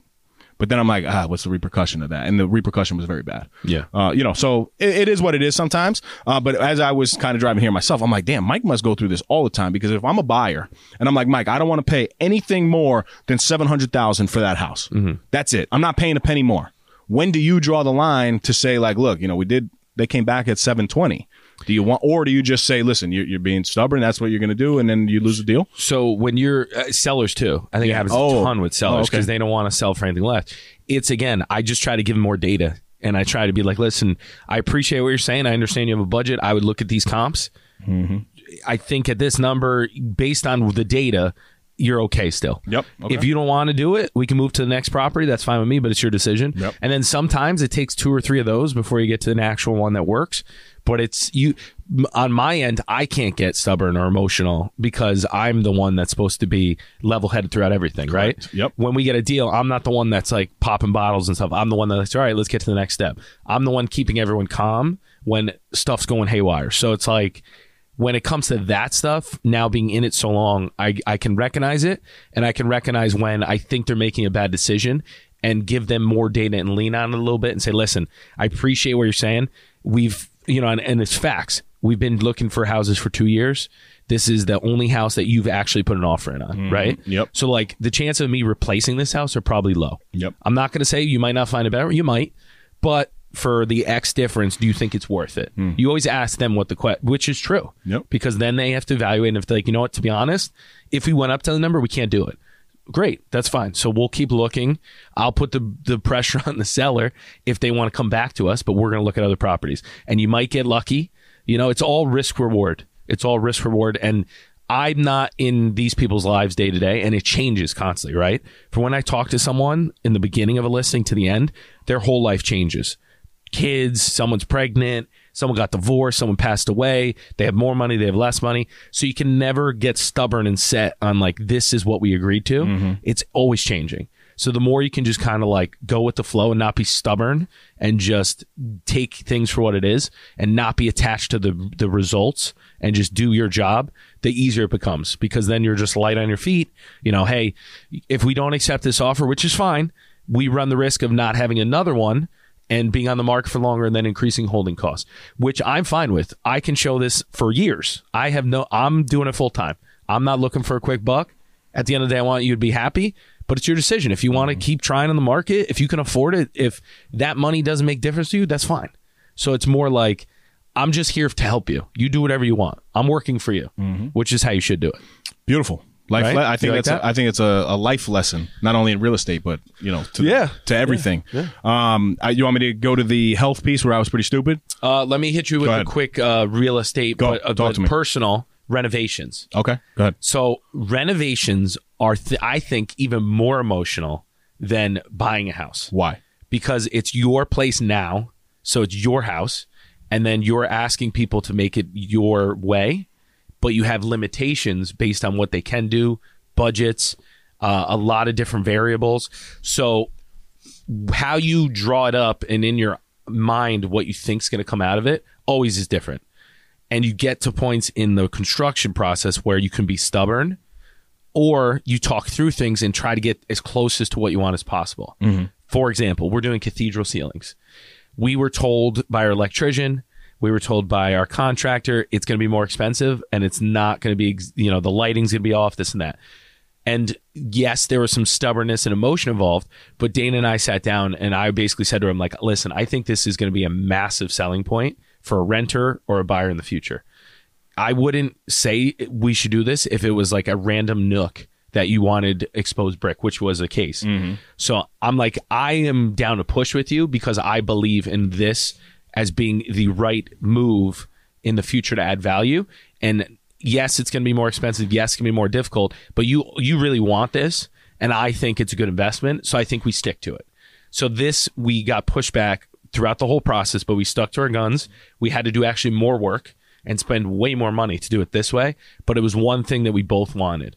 But then I'm like, ah, what's the repercussion of that? And the repercussion was very bad. Yeah. Uh, you know, so it, it is what it is sometimes. Uh, but as I was kind of driving here myself, I'm like, damn, Mike must go through this all the time because if I'm a buyer and I'm like, Mike, I don't want to pay anything more than seven hundred thousand for that house. That's it. I'm not paying a penny more. When do you draw the line to say like, look, you know, we did. They came back at seven twenty. Do you want, or do you just say, listen, you're, you're being stubborn. That's what you're going to do, and then you lose the deal? So when you're uh, sellers too, I think it happens Oh. a ton with sellers Oh, okay. because they don't want to sell for anything less. It's again, I just try to give them more data, and I try to be like, listen, I appreciate what you're saying. I understand you have a budget. I would look at these comps. Mm-hmm. I think at this number, based on the data, you're okay still. Yep. Okay. If you don't want to do it, we can move to the next property. That's fine with me, but it's your decision. Yep. And then sometimes it takes two or three of those before you get to an actual one that works. But it's you on my end, I can't get stubborn or emotional because I'm the one that's supposed to be level headed throughout everything, right? Yep. When we get a deal, I'm not the one that's like popping bottles and stuff. I'm the one that's all right, let's get to the next step. I'm the one keeping everyone calm when stuff's going haywire. So it's like when it comes to that stuff, now being in it so long, I, I can recognize it and I can recognize when I think they're making a bad decision and give them more data and lean on it a little bit and say, listen, I appreciate what you're saying. We've, you know, and, and it's facts. We've been looking for houses for two years. This is the only house that you've actually put an offer in on, mm-hmm. right? Yep. So, like, the chance of me replacing this house are probably low. Yep. I'm not going to say you might not find a better. You might, but for the X difference, do you think it's worth it? Hmm. You always ask them what the question, which is true. Yep. Because then they have to evaluate. And if they're like, you know what, to be honest, if we went up to the number, we can't do it. Great, that's fine. So we'll keep looking. I'll put the the pressure on the seller if they want to come back to us, but we're going to look at other properties. And you might get lucky You know, it's all risk reward. It's all risk reward. And I'm not in these people's lives day to day, and it changes constantly, right? From when I talk to someone in the beginning of a listing to the end, their whole life changes. Kids, someone's pregnant, someone got divorced, someone passed away, they have more money, they have less money. So you can never get stubborn and set on like, this is what we agreed to. Mm-hmm. It's always changing. So the more you can just kind of like go with the flow and not be stubborn and just take things for what it is and not be attached to the the results and just do your job, the easier it becomes because then you're just light on your feet. You know, hey, if we don't accept this offer, which is fine, we run the risk of not having another one and being on the market for longer and then increasing holding costs, which I'm fine with. I can show this for years. I have no I'm doing it full time. I'm not looking for a quick buck. At the end of the day, I want you to be happy, but it's your decision. If you want to mm-hmm. keep trying on the market, if you can afford it, if that money doesn't make difference to you, that's fine. So it's more like I'm just here to help you. You do whatever you want. I'm working for you, mm-hmm. which is how you should do it. Beautiful. Life. Right? le- I think like that's. that? A, I think it's a, a life lesson, not only in real estate, but you know, to, Yeah. to everything. Um, I, you want me to go to the health piece where I was pretty stupid? Uh, let me hit you with a quick uh, real estate, Go. but, uh, Talk but to me. personal renovations. Okay, go ahead. So renovations are, th- I think, even more emotional than buying a house Why? because it's your place now, so it's your house, and then you're asking people to make it your way, but you have limitations based on what they can do, budgets, uh, a lot of different variables. So how you draw it up and in your mind what you think's going to come out of it always is different. And you get to points in the construction process where you can be stubborn or you talk through things and try to get as close as to what you want as possible. For example, we're doing cathedral ceilings. We were told by our electrician, we were told by our contractor, it's going to be more expensive and it's not going to be you know, the lighting's going to be off, this and that. And yes, there was some stubbornness and emotion involved, but Dana and I sat down and I basically said to him, like, listen, I think this is going to be a massive selling point for a renter or a buyer in the future. I wouldn't say we should do this if it was like a random nook that you wanted exposed brick, which was the case. Mm-hmm. So I'm like, I am down to push with you because I believe in this as being the right move in the future to add value. And yes, it's going to be more expensive. Yes, it's going to be more difficult, but you you really want this, and I think it's a good investment. So I think we stick to it. So this we got pushback throughout the whole process, but we stuck to our guns. We had to do actually more work and spend way more money to do it this way, but it was one thing that we both wanted.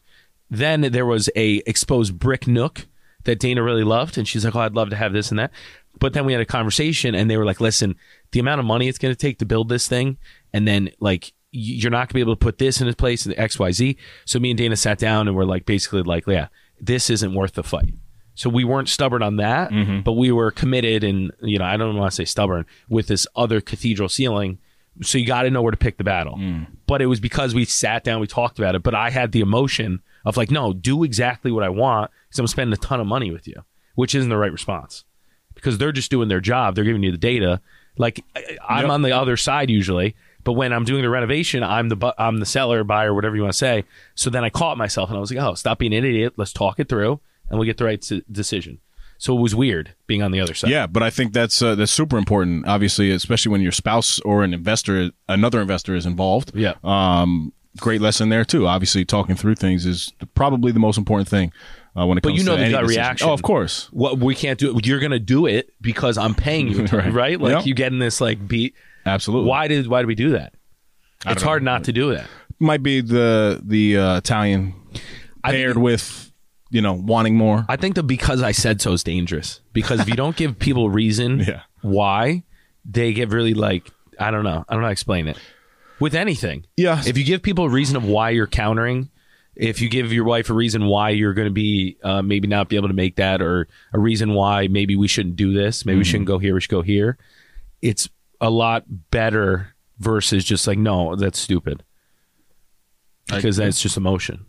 Then there was a exposed brick nook that Dana really loved, and she's like, "Oh, I'd love to have this and that." But then we had a conversation, and they were like, "Listen, the amount of money it's going to take to build this thing, and then like you're not going to be able to put this in its place, in the X, Y, Z." So me and Dana sat down and we're like, basically like, "Yeah, this isn't worth the fight." So we weren't stubborn on that, mm-hmm. but we were committed, and you know, I don't want to say stubborn with this other cathedral ceiling. So you got to know where to pick the battle. Mm. But it was because we sat down, we talked about it. But I had the emotion of like, no, do exactly what I want because I'm spending a ton of money with you, which isn't the right response because they're just doing their job. They're giving you the data. Like I'm on the other side usually, but when I'm doing the renovation, I'm the bu- I'm the seller, buyer, whatever you want to say. So then I caught myself and I was like, oh, stop being an idiot. Let's talk it through and we'll get the right decision. So it was weird being on the other side. Yeah, but I think that's uh, that's super important. Obviously, especially when your spouse or an investor, another investor, is involved. Yeah. Um, great lesson there too. Obviously, talking through things is probably the most important thing uh, when it But comes you know to the gut decision. reaction. Oh, of course. What we can't do it. You're gonna do it because I'm paying you, Right. right? Like Yep. you getting this like beat. Absolutely. Why did why do we do that? I It's hard know. not to do that. Might be the the uh, Italian paired think- with you know wanting more. I think the because I said so is dangerous because if you don't give people reason Yeah. why, they get really like I don't know. I don't know how to explain it. With anything. Yeah. If you give people a reason of why you're countering, if you give your wife a reason why you're going to be uh, maybe not be able to make that, or a reason why maybe we shouldn't do this, maybe we shouldn't go here, we should go here, it's a lot better versus just like, no, that's stupid. Because that's just emotion.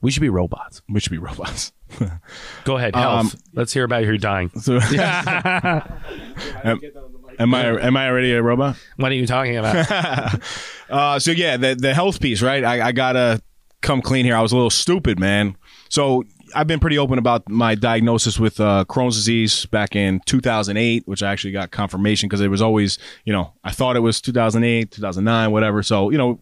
We should be robots. we should be robots. Go ahead, health. Let's hear about your dying. So- am, am I am I already a robot? What are you talking about? Uh, so yeah, the the health piece, right? I, I gotta come clean here. I was a little stupid, man. So I've been pretty open about my diagnosis with uh, Crohn's disease back in 2008, which I actually got confirmation because it was always, you know, I thought it was 2008, 2009, whatever. So, you know,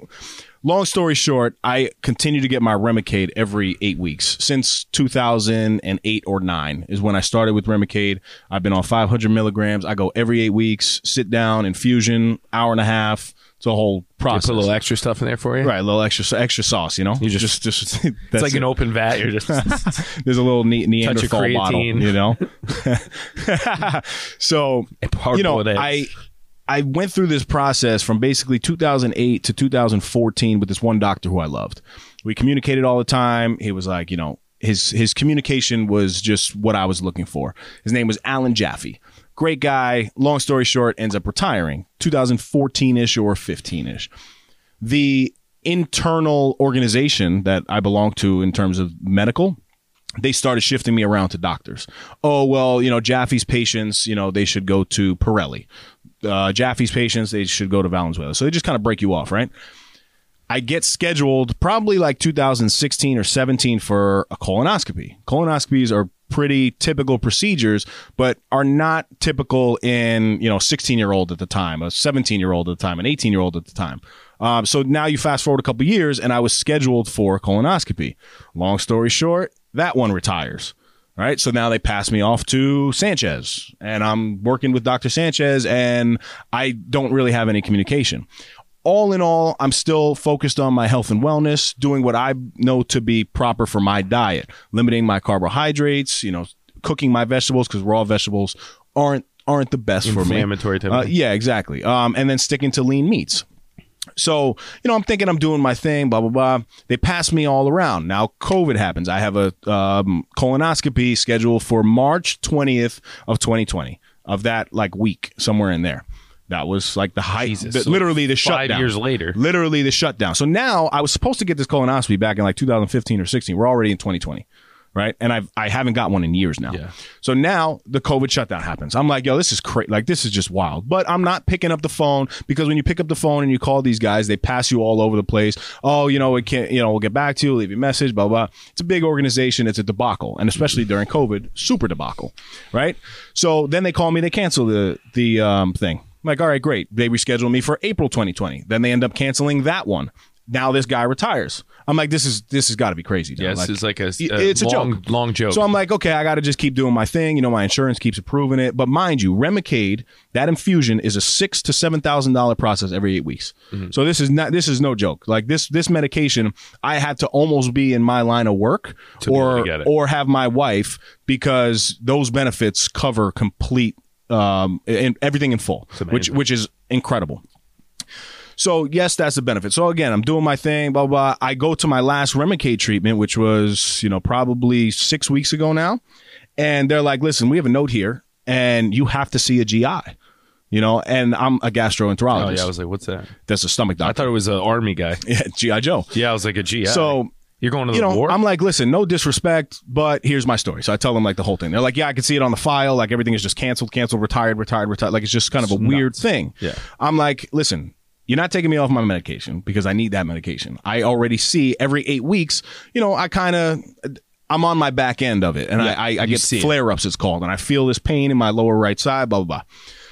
long story short, I continue to get my Remicade every eight weeks since 2008 or nine is when I started with Remicade. I've been on 500 milligrams. I go every eight weeks, sit down, infusion, hour and a half. It's a whole process. put a little extra stuff in there for you. Right, a little extra extra sauce, you know. You just just, just It's like an open vat. You're just there's a little ne- Neanderthal bottle, you know. so you know. I I went through this process from basically 2008 to 2014 with this one doctor who I loved. We communicated all the time. He was like, you know, his his communication was just what I was looking for. His name was Alan Jaffe. Great guy. Long story short, ends up retiring 2014 ish or 15 ish the internal organization that I belong to in terms of medical, they started shifting me around to doctors. Oh, well, you know, Jaffe's patients, you know, they should go to Pirelli. Uh, Jaffe's patients, they should go to Valenzuela. So they just kind of break you off, right? I get scheduled probably like 2016 or 17 for a colonoscopy. Colonoscopies are pretty typical procedures, but are not typical in, you know, 16 year old at the time, a 17 year old at the time, an 18 year old at the time. Um, so now you fast forward a couple years and I was scheduled for colonoscopy. Long story short, that one retires. Right. So now they pass me off to Sanchez and I'm working with Dr. Sanchez and I don't really have any communication all in all, I'm still focused on my health and wellness, doing what I know to be proper for my diet, limiting my carbohydrates, you know, cooking my vegetables because raw vegetables aren't aren't the best for me. Inflammatory type Uh, yeah, exactly. Um, and then sticking to lean meats. So, you know, I'm thinking I'm doing my thing, blah, blah, blah. They pass me all around. Now, COVID happens. I have a um, colonoscopy scheduled for March 20th of 2020, of that like week, somewhere in there. That was like the height, Jesus. the- So literally the five shutdown. years later. Literally the shutdown. So now I was supposed to get this colonoscopy back in like 2015 or 16. We're already in 2020, right? And I've I haven't got one in years now. Yeah. So now the COVID shutdown happens. I'm like, yo, this is crazy. Like this is just wild. But I'm not picking up the phone because when you pick up the phone and you call these guys, they pass you all over the place. Oh, you know, we can't. You know, we'll get back to you. Leave you a message. Blah blah. It's a big organization. It's a debacle, and especially during COVID, super debacle, right? So then they call me. They cancel the the um, thing. I'm like, all right, great. They reschedule me for April 2020. Then they end up canceling that one. Now this guy retires. I'm like, this is this has got to be crazy. Joe. Yeah, this is like a- a it's a long- joke, long joke. So I'm like, okay, I got to just keep doing my thing. You know, my insurance keeps approving it. But mind you, Remicade, that infusion is a six to seven thousand dollar process every eight weeks. Mm-hmm. So this is not this is no joke. Like this this medication, I had to almost be in my line of work able or get it. or have my wife because those benefits cover complete um and everything in full, which which is incredible. So yes, that's the benefit. So again, I'm doing my thing, blah blah. blah. I go to my last Remicade treatment, which was you know probably six weeks ago now, and they're like, "Listen, we have a note here, and you have to see a GI." You know, and I'm a gastroenterologist. Oh yeah, I was like, what's that? That's a stomach I thought it was an army guy. yeah, GI Joe. Yeah, I was like a GI. So you're going to the you know, war? I'm like, listen, no disrespect, but here's my story. So I tell them like the whole thing. They're like, yeah, I can see it on the file. Like everything is just canceled, canceled, retired, retired, retired. Like it's just kind of a weird thing. Yeah. I'm like, listen, you're not taking me off my medication because I need that medication. I already see every eight weeks, you know, I kind of. I'm on my back end of it, and I, I, I get flare ups. It's called, and I feel this pain in my lower right side. Blah blah blah.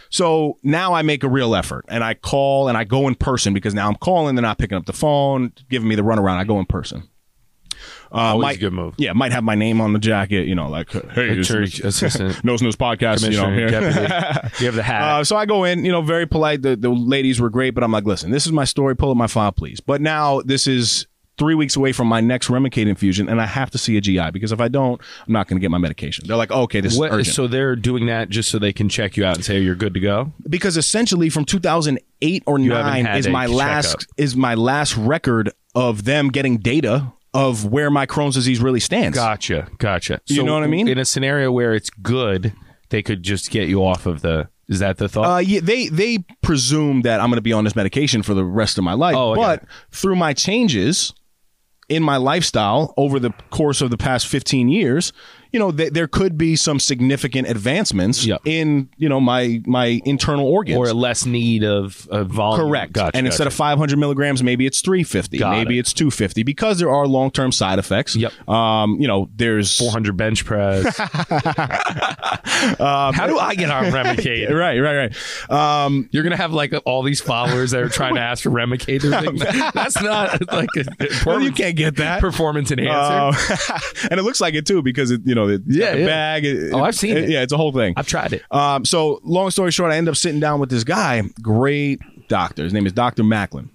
So now I make a real effort, and I call and I go in person because now I'm calling. They're not picking up the phone, giving me the runaround. I go in person. Uh, Always might, a good move. Yeah, might have my name on the jacket. You know, like hey, church is assistant, Nose News podcast. You know, here. You have the hat. Uh, so I go in, you know, very polite. The, the ladies were great, but I'm like, listen, this is my story. Pull up my file, please. But now this is three weeks away from my next Remicade infusion, and I have to see a GI because if I don't, I'm not going to get my medication. They're like, okay, this What- is urgent. so they're doing that just so they can check you out and say you're good to go. because essentially from 2008 or You nine is my last is my last record of them getting data of where my Crohn's disease really stands. Gotcha, gotcha. You know what I mean? In a scenario where it's good, they could just get you off of the. Is that the thought? Uh, yeah, they they presume that I'm going to be on this medication for the rest of my life. Oh, but through my changes in my lifestyle over the course of the past 15 years, you know, th- there could be some significant advancements Yep. in, you know, my my internal organs. or a less need of, of volume. Correct. Gotcha, and instead of 500 milligrams, maybe it's 350. Got maybe it. it's 250 because there are long term side effects. Yep. Um, you know, there's 400 bench press. How do I get on Remicade? Right, right, right. Um, You're gonna have like all these followers that are trying to ask for Remicade. That's not like a well, you can't get that. performance enhancer. Uh, and it looks like it too because it, you know, the, Yeah, the yeah. bag. it- Oh, I've seen it. Yeah, it's a whole thing. I've tried it. Um, so long story short, I end up sitting down with this guy, great doctor. His name is Dr. Macklin.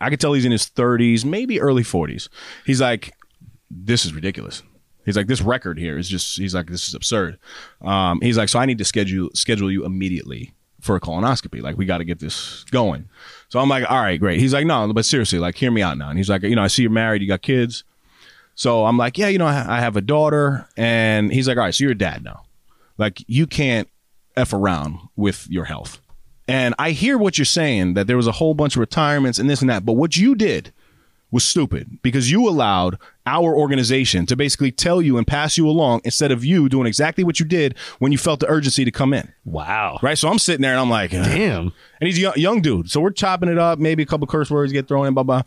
I could tell he's in his 30s, maybe early 40s. He's like, this is ridiculous. He's like, this record here is just. He's like, this is absurd. Um, he's like, so I need to schedule schedule you immediately for a colonoscopy. Like, we got to get this going. So I'm like, all right, great. He's like, no, but seriously, like, hear me out now. And he's like, you know, I see you're married, you got kids. So I'm like, yeah, you know, I have a daughter, and he's like, all right, so you're a dad now. Like, you can't f around with your health. And I hear what you're saying that there was a whole bunch of retirements and this and that, but what you did was stupid because you allowed our organization to basically tell you and pass you along instead of you doing exactly what you did when you felt the urgency to come in. Wow. Right? So I'm sitting there and I'm like. Damn. and he's a young, young dude. So we're chopping it up. Maybe a couple curse words get thrown in, blah blah.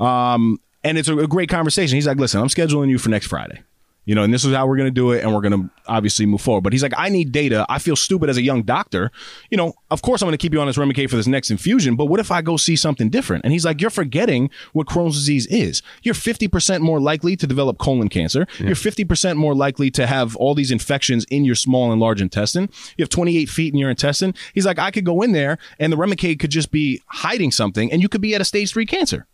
Um, and it's a, a great conversation. He's like, "Listen, I'm scheduling you for next Friday. You know, and this is how we're going to do it, and we're going to obviously move forward." But he's like, "I need data. I feel stupid as a young doctor. You know, of course I'm going to keep you on this Remicade for this next infusion, but what if I go see something different?" And he's like, "You're forgetting what Crohn's disease is. You're 50% more likely to develop colon cancer. You're 50% more likely to have all these infections in your small and large intestine. You have 28 feet in your intestine." He's like, "I could go in there, and the Remicade could just be hiding something, and you could be at a stage three cancer."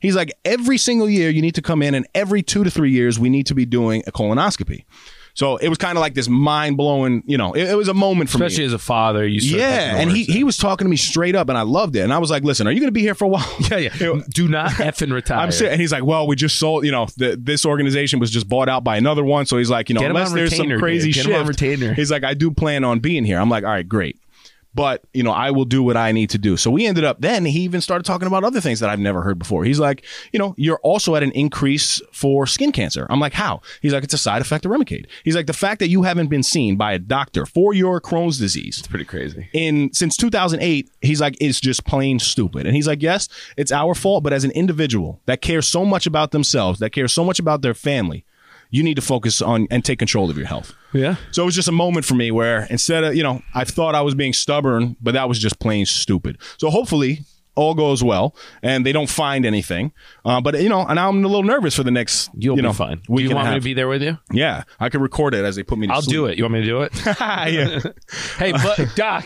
He's like, every single year you need to come in, and every two to three years we need to be doing a colonoscopy. So it was kind of like this mind blowing, you know, it, it was a moment for Especially me. Especially as a father, you Yeah, and he he was talking to me straight up, and I loved it. And I was like, "Listen, are you going to be here for a while?" yeah, yeah. Do not effing retire. I'm and he's like, "Well, we just sold. You know, the, this organization was just bought out by another one. So he's like, you know, Get unless there's some crazy shit, retainer. he's like, I do plan on being here. I'm like, all right, great, but you know, I will do what I need to do. So we ended up. Then he even started talking about other things that I've never heard before. He's like, you know, you're also at an increase for skin cancer. I'm like, how? He's like, it's a side effect of Remicade. He's like, the fact that you haven't been seen by a doctor for your Crohn's disease It's pretty crazy. in since 2008 he's like it's just plain stupid and he's like yes it's our fault but as an individual that cares so much about themselves that cares so much about their family you need to focus on and take control of your health Yeah. so it was just a moment for me where instead of you know i thought i was being stubborn but that was just plain stupid so hopefully all goes well and they don't find anything uh, but you know and i'm a little nervous for the next You'll you know be fine. Do you want me to be there with you? yeah i could record it as they put me to I'll do it. You want me to do it? yeah. hey, but Doc,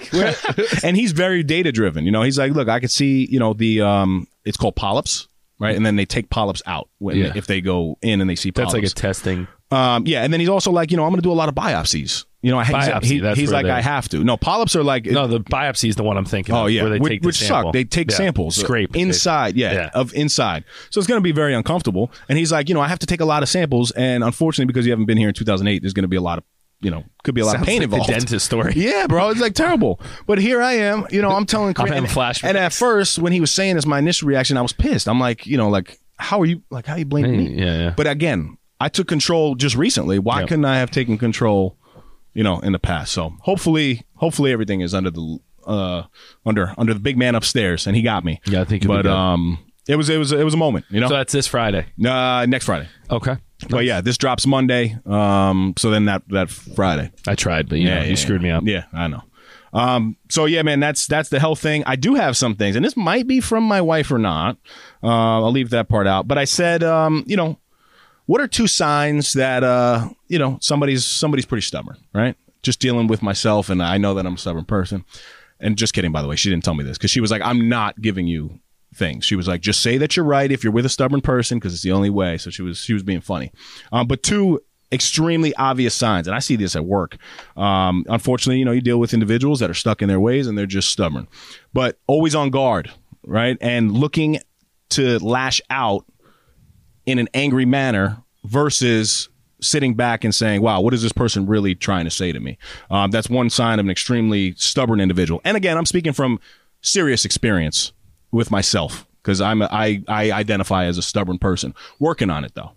and he's very data driven. You know, he's like, look, I could see, you know, the um, it's called polyps, right? And then they take polyps out when Yeah. if they go in and they see polyps. that's like a testing. um, yeah. And then he's also like, you know, I'm going to do a lot of biopsies. You know, I Biopsy, he- he's like, I have to. No, polyps are like, No, the biopsy is the one I'm thinking. Oh of, yeah, where they which, take the which suck. They take Yeah. samples, scrape inside, yeah, Yeah. of inside. So it's going to be very uncomfortable. And he's like, you know, I have to take a lot of samples, and unfortunately, because you haven't been here in 2008, there's going to be a lot of, you know, could be a lot Sounds of pain like the involved. dentist story. Yeah, bro, it's like terrible. But here I am, you know, I'm telling I'm flashbacks. and at first, when he was saying this, my initial reaction, I was pissed. I'm like, you know, like, how are you, like, how are you blaming me? yeah, yeah. But again, I took control just recently. Why Yep. couldn't I have taken control, you know, in the past? So hopefully, hopefully everything is under the, uh, under under the big man upstairs, and he got me. Yeah, I think But um, it was it was it was a moment, you know. So that's this Friday. uh, next Friday. Okay. But yeah, this drops Monday. Um, so then that that Friday. I tried, but you know, you screwed me up. Yeah, I know. Um, so yeah, man, that's that's the health thing. I do have some things, and this might be from my wife or not. Uh, I'll leave that part out. But I said, um, you know, what are two signs that uh, you know somebody's somebody's pretty stubborn, right? Just dealing with myself, and I know that I'm a stubborn person. And just kidding, by the way, she didn't tell me this because she was like, "I'm not giving you things." She was like, "Just say that you're right if you're with a stubborn person because it's the only way." So she was she was being funny. Um, but two extremely obvious signs, and I see this at work. Um, unfortunately, you know, you deal with individuals that are stuck in their ways and they're just stubborn, but always on guard, right? And looking to lash out in an angry manner versus sitting back and saying, wow, what is this person really trying to say to me? Um, that's one sign of an extremely stubborn individual. And again, I'm speaking from serious experience with myself because I'm a, I, I identify as a stubborn person. Working on it though.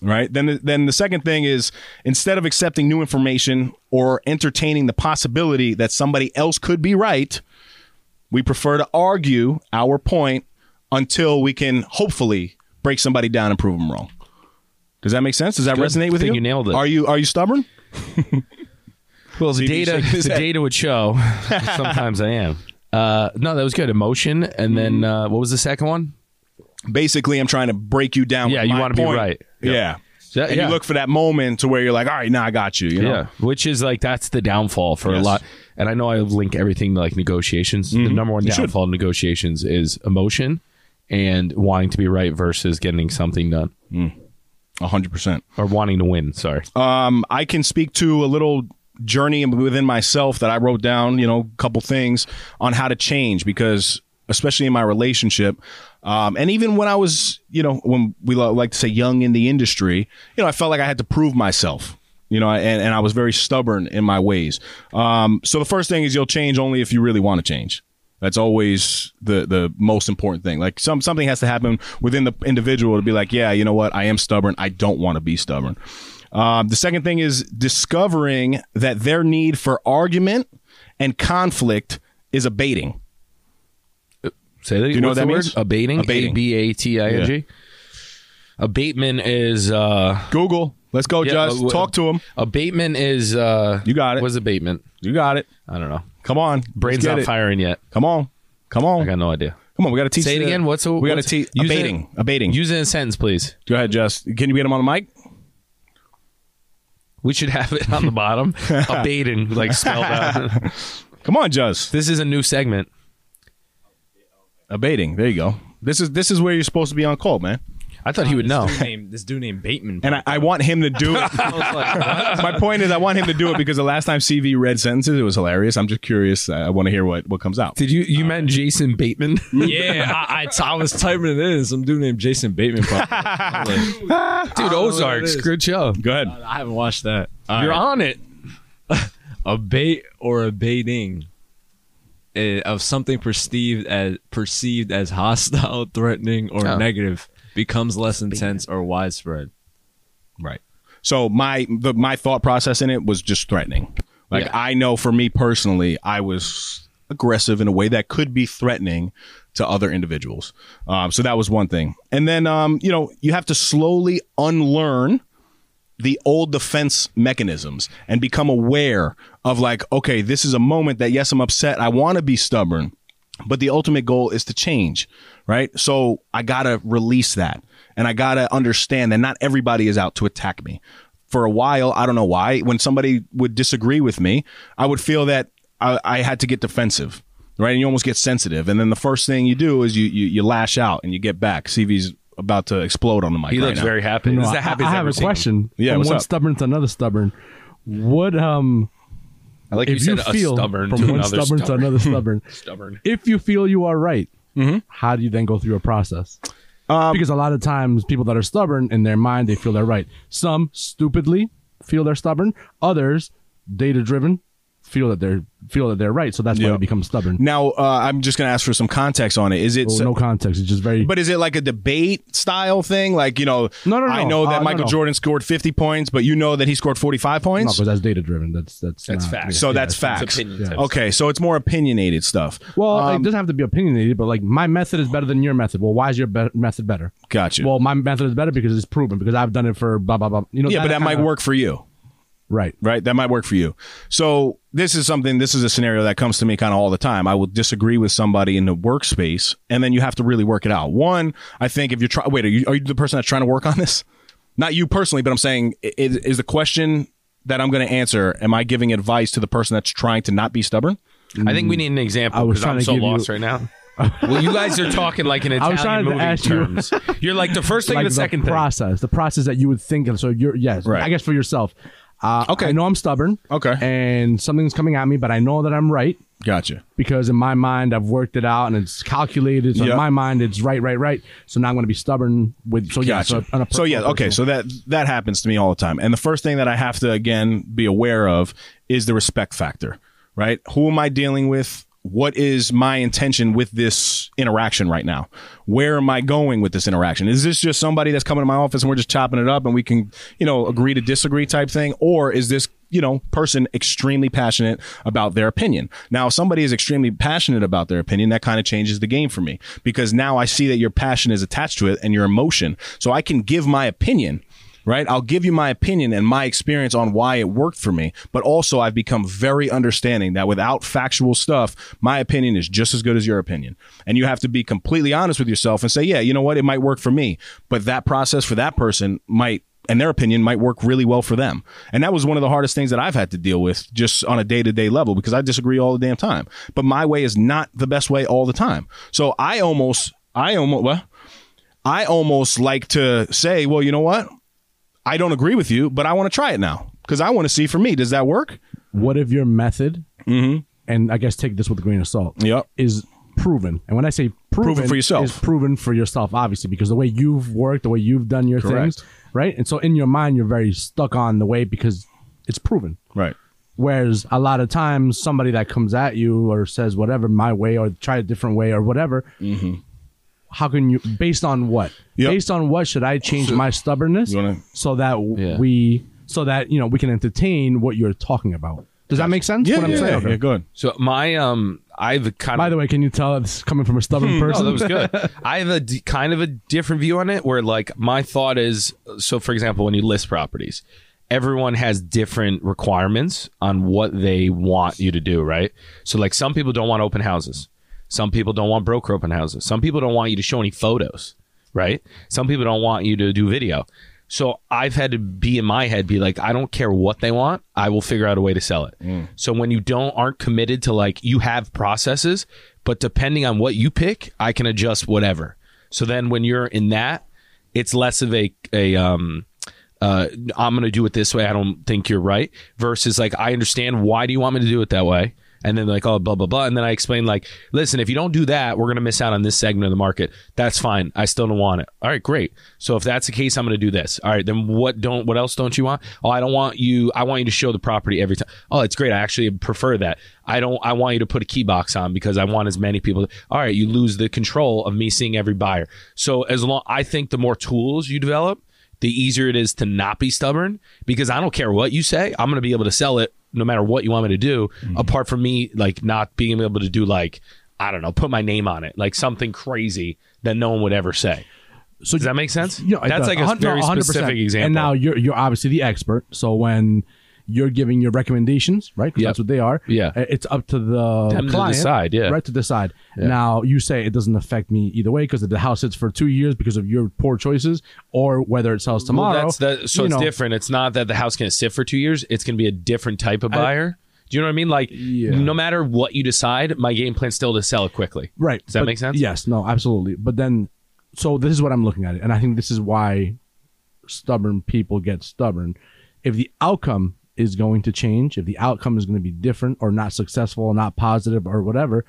right? Then the, then the second thing is instead of accepting new information or entertaining the possibility that somebody else could be right, we prefer to argue our point until we can hopefully break somebody down and prove them wrong. Does that make sense? Does that Good. resonate with Think you? you nailed it. Are you are you stubborn? Well, the data, he's shaking his the data would show. Sometimes I am. Uh, no, that was good. Emotion, and then uh, what was the second one? Basically, I'm trying to break you down. Yeah, with you my wanna be point. right. Yeah. So, And yeah. you look for that moment to where you're like, all right, now I got you. You know? Yeah, which is like that's the downfall for a Yes. lot. And I know I link everything to like negotiations. The number one should. downfall in negotiations is emotion and wanting to be right versus getting something done hundred percent. or wanting to win. Sorry. um, I can speak to a little journey within myself that I wrote down, you know, a couple things on how to change because especially in my relationship, um, and even when I was, you know, when we like to say young in the industry, you know, I felt like I had to prove myself. You know, and, and I was very stubborn in my ways. Um, so the first thing is you'll change only if you really want to change. That's always the the most important thing. Like some something has to happen within the individual to be like, yeah, you know what, I am stubborn. I don't want to be stubborn. Um, the second thing is discovering that their need for argument and conflict is abating. Say that. Do you know what that word? means? Abating. Abating. A B A T I N G. Abatement is uh Google, let's go, Yeah, Just but- talk to him. abatement is uh You got it. What's abatement? You got it. I don't know. Come on, Brain's not it. firing yet. Come on, come on. I got no idea. come on. We got to teach. Say it the- again. What's a, we got to teach it- abating? Abating. Use it in a sentence, please. Go ahead, Just. Can you get him on the mic? We should have it on the bottom. Abating, like spelled out. Come on, Just. This is a new segment. Abating. There you go. This is this is where you're supposed to be on call, man. I thought he would know. This dude named, this dude named Bateman. And I, I want him to do it. My point is, I want him to do it because the last time CV read sentences, it was hilarious. I'm just curious. I, I want to hear what, what comes out. Did you you meant Jason Bateman? yeah, I, I, I was typing it in. Some dude named Jason Bateman. popped up. I'm like, Dude, Ozarks, it is. good show. Go ahead. I haven't watched that. All You're right. on it. a bait or a baiting eh, of something perceived as perceived as hostile, threatening, or Oh. negative becomes less intense or widespread. Right. So my the my thought process in it was just threatening. Like Yeah. I know for me personally, I was aggressive in a way that could be threatening to other individuals. Um, so that was one thing. And then um, you know you have to slowly unlearn the old defense mechanisms and become aware of like, okay, this is a moment that yes, I'm upset. I want to be stubborn, but the ultimate goal is to change, right? So I gotta release that, and I gotta understand that not everybody is out to attack me. For a while, I don't know why. When somebody would disagree with me, I would feel that I, I had to get defensive, right? And you almost get sensitive, and then the first thing you do is you you, you lash out and you get back. CV's about to explode on the mic. He right looks now. very happy. No, This is I, happiest I I've a seen question. Yeah, from what's one up? stubborn to another stubborn. What um I like if you you, said a feel stubborn from to one another stubborn, to another stubborn, stubborn. if you feel you are right, Mm-hmm. how do you then go through a process? Um, because a lot of times people that are stubborn in their mind they feel they're right. Some stupidly feel they're stubborn. Others, data driven, feel that they're feel that they're right. So that's why Yeah. they become stubborn. Now, uh, I'm just going to ask for some context on it. Is it, Well, no context. It's just very. but is it like a debate style thing? Like, you know, No, no, no. I know that Uh, Michael no. Jordan scored 50 points, but you know that he scored 45 no, points? because that's data driven. That's that's That's not- facts. yeah, so yeah, that's it's- facts. opinion Yeah. Okay, so it's more opinionated stuff. Well, Um, it doesn't have to be opinionated, but like my method is better than your method. Well, why is your be- method better? Gotcha. Well, my method is better because it's proven because I've done it for blah blah blah. You know, yeah, but that might kinda- work for you. Right. right? That might work for you. So this is something. This is a scenario that comes to me kind of all the time. I will disagree with somebody in the workspace, and then you have to really work it out. One, I think if you're trying, wait, are you, are you the person that's trying to work on this? Not you personally, but I'm saying is, is the question that I'm going to answer. Am I giving advice to the person that's trying to not be stubborn? I think we need an example I was because I'm trying to so give you- lost right now. well, you guys are talking like in I was Italian trying to ask terms. You. are like the first thing like and the second thing. process, the process that you would think of. So you're yes, Right. I guess for yourself. Uh, Okay. I know I'm stubborn. Okay. and something's coming at me, but I know that I'm right Gotcha. because in my mind I've worked it out and it's calculated. So Yeah. in my mind it's right, right, right. So now I'm going to be stubborn with. So yeah. Gotcha. So, So, yeah, personal- okay. So that that happens to me all the time. And the first thing that I have to again be aware of is the respect factor, right? Who am I dealing with? What is my intention with this interaction right now? Where am I going with this interaction? Is this just somebody that's coming to my office and we're just chopping it up and we can, you know, agree to disagree type thing? Or is this, you know, person extremely passionate about their opinion? Now, if somebody is extremely passionate about their opinion, that kind of changes the game for me because now I see that your passion is attached to it and your emotion. So I can give my opinion right? I'll give you my opinion and my experience on why it worked for me, but also I've become very understanding that without factual stuff, my opinion is just as good as your opinion. And you have to be completely honest with yourself and say, yeah, you know what? It might work for me, but that process for that person might and their opinion might work really well for them. And that was one of the hardest things that I've had to deal with just on a day to day level because I disagree all the damn time. But my way is not the best way all the time. So I almost, I almost, well, I almost like to say, well, you know what? I don't agree with you, but I want to try it now because I want to see for me. Does that work? What if your method, and I guess take this with a grain of salt, Mm-hmm. Yep. is proven? And when I say proven, Proven for yourself. is proven for yourself, obviously, because the way you've worked, the way you've done your Correct. things, right? And so in your mind, you're very stuck on the way because it's proven. Right. Whereas a lot of times, somebody that comes at you or says whatever my way or try a different way or whatever, how can you? Based on what? Yep. Based on what should I change my stubbornness wanna- so that Yeah. we so that you know we can entertain what you're talking about? Does that make sense? Yeah, what I'm yeah, saying? Okay. yeah, good. So my um, I've kind of By of the way, can you tell it's coming from a stubborn person? No, that was good. I have a d- kind of a different view on it where like my thought is so for example when you list properties everyone has different requirements on what they want you to do, right? So like some people don't want open houses. Some people don't want broker open houses. Some people don't want you to show any photos, right? Some people don't want you to do video. So I've had to be in my head, be like, I don't care what they want. I will figure out a way to sell it. So when you don't aren't committed to like you have processes, but depending on what you pick, I can adjust whatever. So then when you're in that, it's less of a a um uh I'm gonna do it this way. I don't think you're right. Versus like I understand why do you want me to do it that way? And then like oh blah blah blah. And then I explain like, listen, if you don't do that, we're gonna miss out on this segment of the market. That's fine. I still don't want it. All right, great. So if that's the case, I'm gonna do this. All right, then what don't what else don't you want? Oh, I don't want you I want you to show the property every time. Oh, it's great. I actually prefer that. I don't I want you to put a key box on because I want as many people all right, you lose the control of me seeing every buyer. So as long I think the more tools you develop, the easier it is to not be stubborn because I don't care what you say. I'm going to be able to sell it no matter what you want me to do. Mm-hmm. Apart from me, like not being able to do like I don't know, put my name on it, like something crazy that no one would ever say. So Does that make sense? You know, That's like a very 100%. specific example. And now you're you're obviously the expert. So when you're giving your recommendations, right? 'Cause Yep. that's what they are. Yeah. Uh, It's up to the Them to client, decide, yeah. Right to decide. Now you say it doesn't affect me either way because the house sits for two years because of your poor choices, or whether it sells tomorrow. Well, that's the, so you it's know, different. It's not that the house can sit for two years. It's going to be a different type of buyer. do you know what I mean? Like, no matter what you decide, my game plan's still to sell it quickly. Right. Does that But- make sense? Yes. No. Absolutely. But then, so this is what I'm looking at it, and I think this is why stubborn people get stubborn. If the outcome is going to change, if the outcome is going to be different or not successful or not positive or whatever,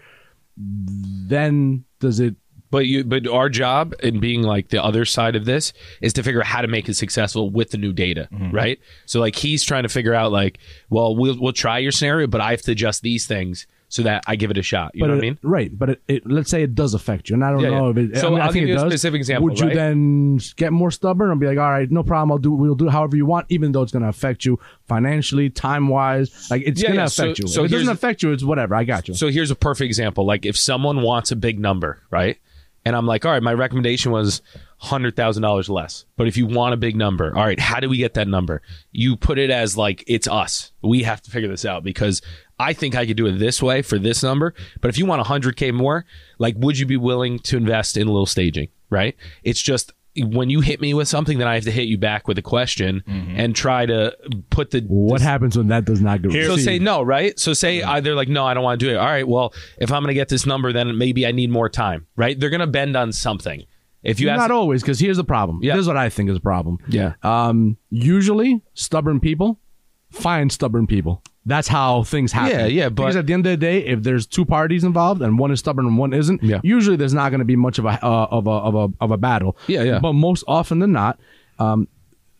then does it? But you, but our job in being like the other side of this is to figure out how to make it successful with the new data, Mm-hmm. right? So like he's trying to figure out like, well, we'll we'll try your scenario, but I have to adjust these things so that I give it a shot. You but know it, what I mean? Right. But it, it, let's say it does affect you, and I don't Yeah, know yeah. if it. So I, mean, I I'll think give it you a does. specific example, Would you then get more stubborn and be like, all right, no problem, I'll do. We'll do however you want, even though it's going to affect you financially, time wise. Like it's Yeah, going to yeah. So- affect you. so if it doesn't affect you, it's whatever. I got you. So here's a perfect example. Like if someone wants a big number, right? And I'm like, all right, my recommendation was hundred thousand dollars less. But if you want a big number, all right, how do we get that number? You put it as like it's us. We have to figure this out because I think I could do it this way for this number. But if you want hundred K more, like would you be willing to invest in a little staging? Right? It's just when you hit me with something, then I have to hit you back with a question and try to put the what happens when that does not get so received? say no, right? So say uh, they're like, no, I don't want to do it. All right, well, if I'm going to get this number, then maybe I need more time, right? They're going to bend on something. If you not ask, always, because here's the problem. Yeah. This is what I think is a problem. Yeah. Um. Usually, stubborn people find stubborn people. That's how things happen. Yeah, yeah, but- because at the end of the day, if there's two parties involved and one is stubborn and one isn't, Yeah. usually there's not going to be much of a uh, of a of a of a battle. Yeah, yeah. But most often than not, um,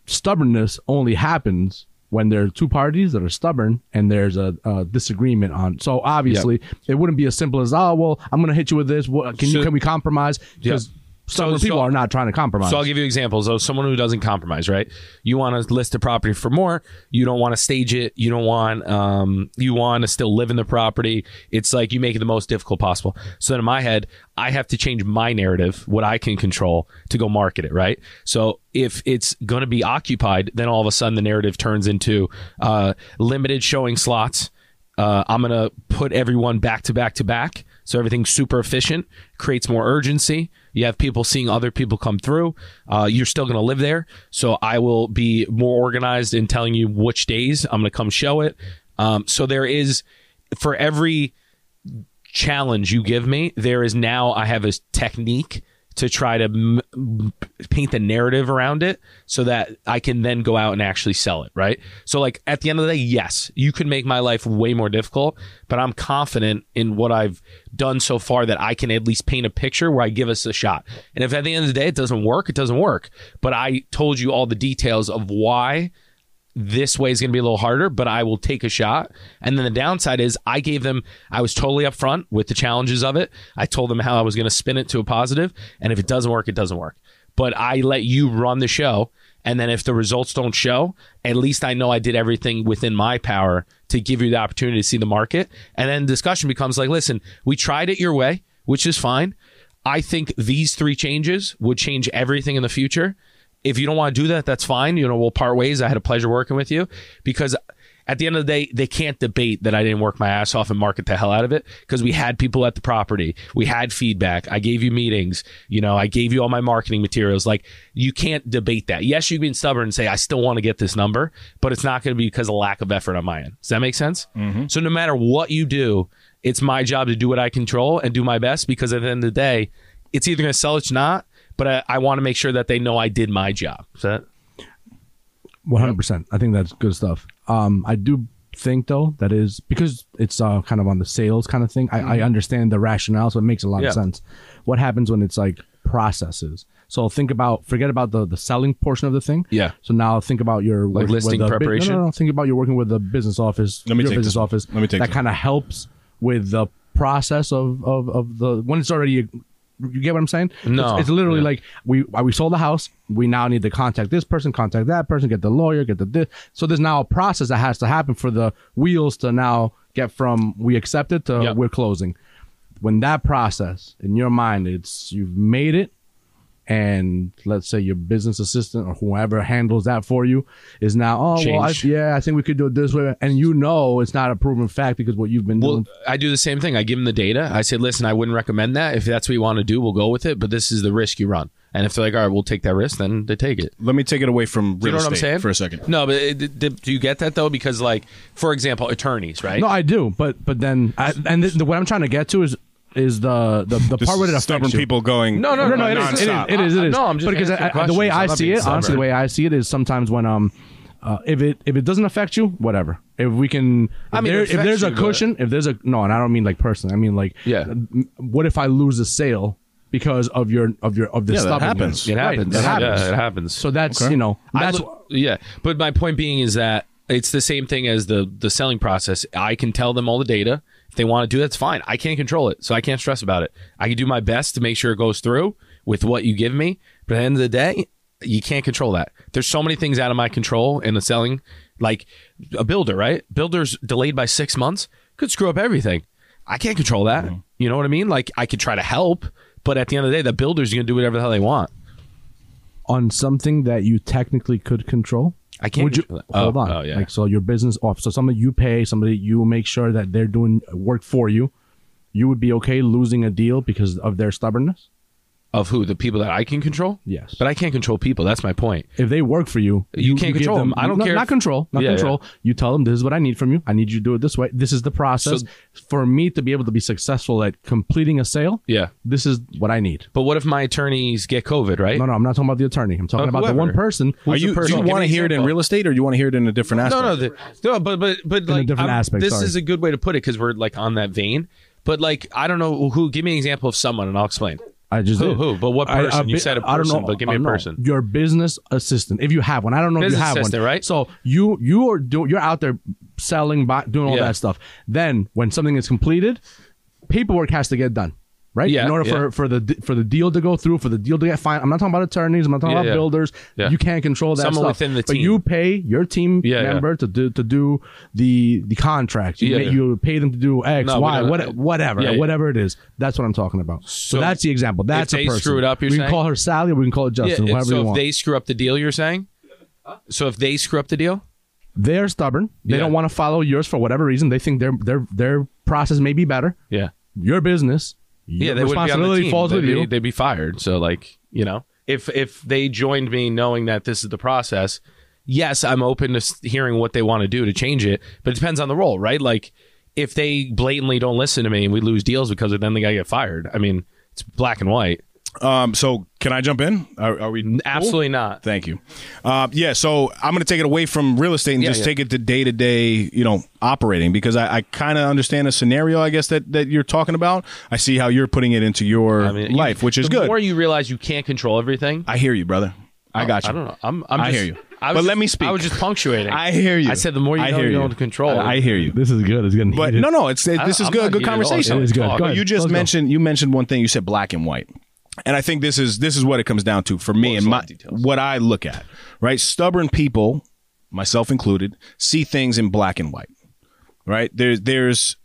stubbornness only happens when there are two parties that are stubborn and there's a, a disagreement on. So obviously, it wouldn't be as simple as oh well, I'm going to hit you with this. What, can you can we compromise? Because Yeah. So- people so- are not trying to compromise. So I'll give you examples of someone who doesn't compromise, right? You want to list a property for more. You don't want to stage it. You don't want, um, you want to still live in the property. It's like you make it the most difficult possible. So then in my head, I have to change my narrative, what I can control to go market it, right? So if it's going to be occupied, then all of a sudden the narrative turns into, uh, limited showing slots. Uh, I'm going to put everyone back to back to back. So everything's super efficient, creates more urgency. You have people seeing other people come through. Uh, you're still going to live there. So I will be more organized in telling you which days I'm going to come show it. Um, so there is, for every challenge you give me, there is now I have a technique to try to m- paint the narrative around it so that I can then go out and actually sell it, right? So like at the end of the day, yes, you could make my life way more difficult, but I'm confident in what I've done so far that I can at least paint a picture where I give us a shot. And if at the end of the day it doesn't work, it doesn't work. But I told you all the details of why this way is going to be a little harder, but I will take a shot. And then the downside is I gave them, I was totally upfront with the challenges of it. I told them how I was going to spin it to a positive, And if it doesn't work, it doesn't work. But I let you run the show. And then if the results don't show, at least I know I did everything within my power to give you the opportunity to see the market. And then discussion becomes like, listen, we tried it your way, which is fine. I think these three changes would change everything in the future. If you don't want to do that, that's fine. You know, we'll part ways. I had a pleasure working with you because at the end of the day, they can't debate that I didn't work my ass off and market the hell out of it because we had people at the property. We had feedback. I gave you meetings. You know, I gave you all my marketing materials. Like, you can't debate that. Yes, you've been stubborn and say, I still want to get this number, but it's not going to be because of lack of effort on my end. Does that make sense? Mm-hmm. So, no matter what you do, it's my job to do what I control and do my best because at the end of the day, it's either going to sell, or it's not, but I, I want to make sure that they know I did my job. Is that? One hundred percent. I think that's good stuff. Um, I do think though that is because it's uh, kind of on the sales kind of thing. I, I understand the rationale, so it makes a lot Mm-hmm. Yeah. of sense. What happens when it's like processes? So think about forget about the the selling portion of the thing. Yeah. So now think about your Like working with listing the bu- preparation? No, no, no. Think about you're working with the business office. Let me your take business this one. office. Let me take that this kind of helps with the process of, of of the when it's already. You get what I'm saying? No. It's, it's literally Yeah. like we uh, we sold the house. We now need to contact this person, contact that person, get the lawyer, get the this. So there's now a process that has to happen for the wheels to now get from we accept it to Yep. we're closing. When that process in your mind, it's you've made it, and let's say your business assistant or whoever handles that for you is now, oh well, I, yeah, I think we could do it this way, and you know it's not a proven fact because what you've been Well, doing. I do the same thing. I give them the data. I say, listen, I wouldn't recommend that. If that's what you want to do, we'll go with it. But this is the risk you run. And if they're like, all right, we'll take that risk, then they take it. Let me take it away from Do you real know what I'm saying? for a second. No, but it, it- do you get that though? Because, like, for example, attorneys, right? No, I do, but but then I, and the, what I'm trying to get to is is the the, the part where it affects stubborn you. people going. No, no, no, no, It is, it is. It is. It is. No, I'm just because I, the way. I I'm see it, honestly, the way I see it is sometimes when um, uh, if it if it doesn't affect you, whatever. If we can, if, I mean, there, if there's affects a you, but- cushion, if there's a no, and I don't mean like personally, I mean like, Yeah. What if I lose a sale because of your of your of the Yeah, that happens. It Right, happens. happens. Yeah, it happens. So that's you know that's look- yeah. But my point being is that it's the same thing as the the selling process. I can tell them all the data. If they want to do that, it's fine. I can't control it, so I can't stress about it. I can do my best to make sure it goes through with what you give me. But at the end of the day, you can't control that. There's so many things out of my control in the selling, like a builder, right? Builders delayed by six months could screw up everything. I can't control that. Mm-hmm. You know what I mean? Like I could try to help, but at the end of the day, the builder's going to do whatever the hell they want. on something that you technically could control. I can't Would you control hold Oh, on? oh, yeah. Like so, your business off. So somebody you pay, somebody you make sure that they're doing work for you. You would be okay losing a deal because of their stubbornness. Of who? The people that I can control? Yes. But I can't control people. That's my point. If they work for you, You can't give control them. I don't no, care Not if- control. Not Yeah, control. You tell them this is what I need from you. I need you to do it this way. This is the process So- for me to be able to be successful at completing a sale. Yeah. This is what I need. But what if my attorneys get COVID, right? No, no, I'm not talking about the attorney. I'm talking Uh, about the one person. Are Who's the you, do you want to hear it in real estate or do you want to hear it in a different aspect? No, no, the, no, but but but like different I'm- aspect, This sorry. is a good way to put it because we're like on that vein. But like I don't know who. Give me an example of someone, and I'll explain. I just Who, who? But what I- person? a You said a I don't know. but give me a don't know. person. Your business assistant, if you have one. I don't know Business if you have assistant, one. right? So you you are do, you're out there selling, buy, doing all Yeah. that stuff. Then when something is completed, paperwork has to get done. Right, Yeah, in order yeah. for, for the for the deal to go through, for the deal to get fine. I'm not talking about attorneys. I'm not talking Yeah, about builders. You can't control that Someone stuff. within the But you pay your team member to do to do the the contract. You, Yeah, ma- yeah. you pay them to do X, No, Y, what, whatever, whatever it is. That's what I'm talking about. So, So that's the example. That's a person. screw it up, we saying? can call her Sally, or we can call it Justin, yeah, whatever so you if they screw up the deal, you're saying? So if they screw up the deal, They're stubborn. They don't want to follow yours for whatever reason. They think their their their process may be better. yeah, Your business. Yeah, your they would be the responsibility falls they'd with be, you. They'd be fired. So like you know, if if they joined me knowing that this is the process, yes, I'm open to hearing what they want to do to change it. But it depends on the role, right? Like if they blatantly don't listen to me and we lose deals because of them, the guy get fired. I mean, it's black and white. Um, so can I jump in? Are, are we Absolutely not. Thank you. Uh, yeah, so I'm going to take it away from real estate and Yeah, just yeah. take it to day to day, you know, operating because I, I kind of understand the scenario, I guess that that you're talking about. I see how you're putting it into your I mean, life, you- which is the good. more you realize you can't control everything. I hear you, brother. I got you. I don't know. I'm. I'm I just, hear you. I was But just- let me speak. I was just punctuating. I hear you. I said the more you I know, hear you you. know to control. I, I hear you. This is good. It's getting But heated. no, no, it's it, this is I'm good. Good heated at all. conversation. It is good. Go ahead. you just Let's go. mentioned you mentioned one thing. You said black and white, and I think this is this is what it comes down to for me and my details. what I look at. Right, stubborn people, myself included, see things in black and white. Right, there's there's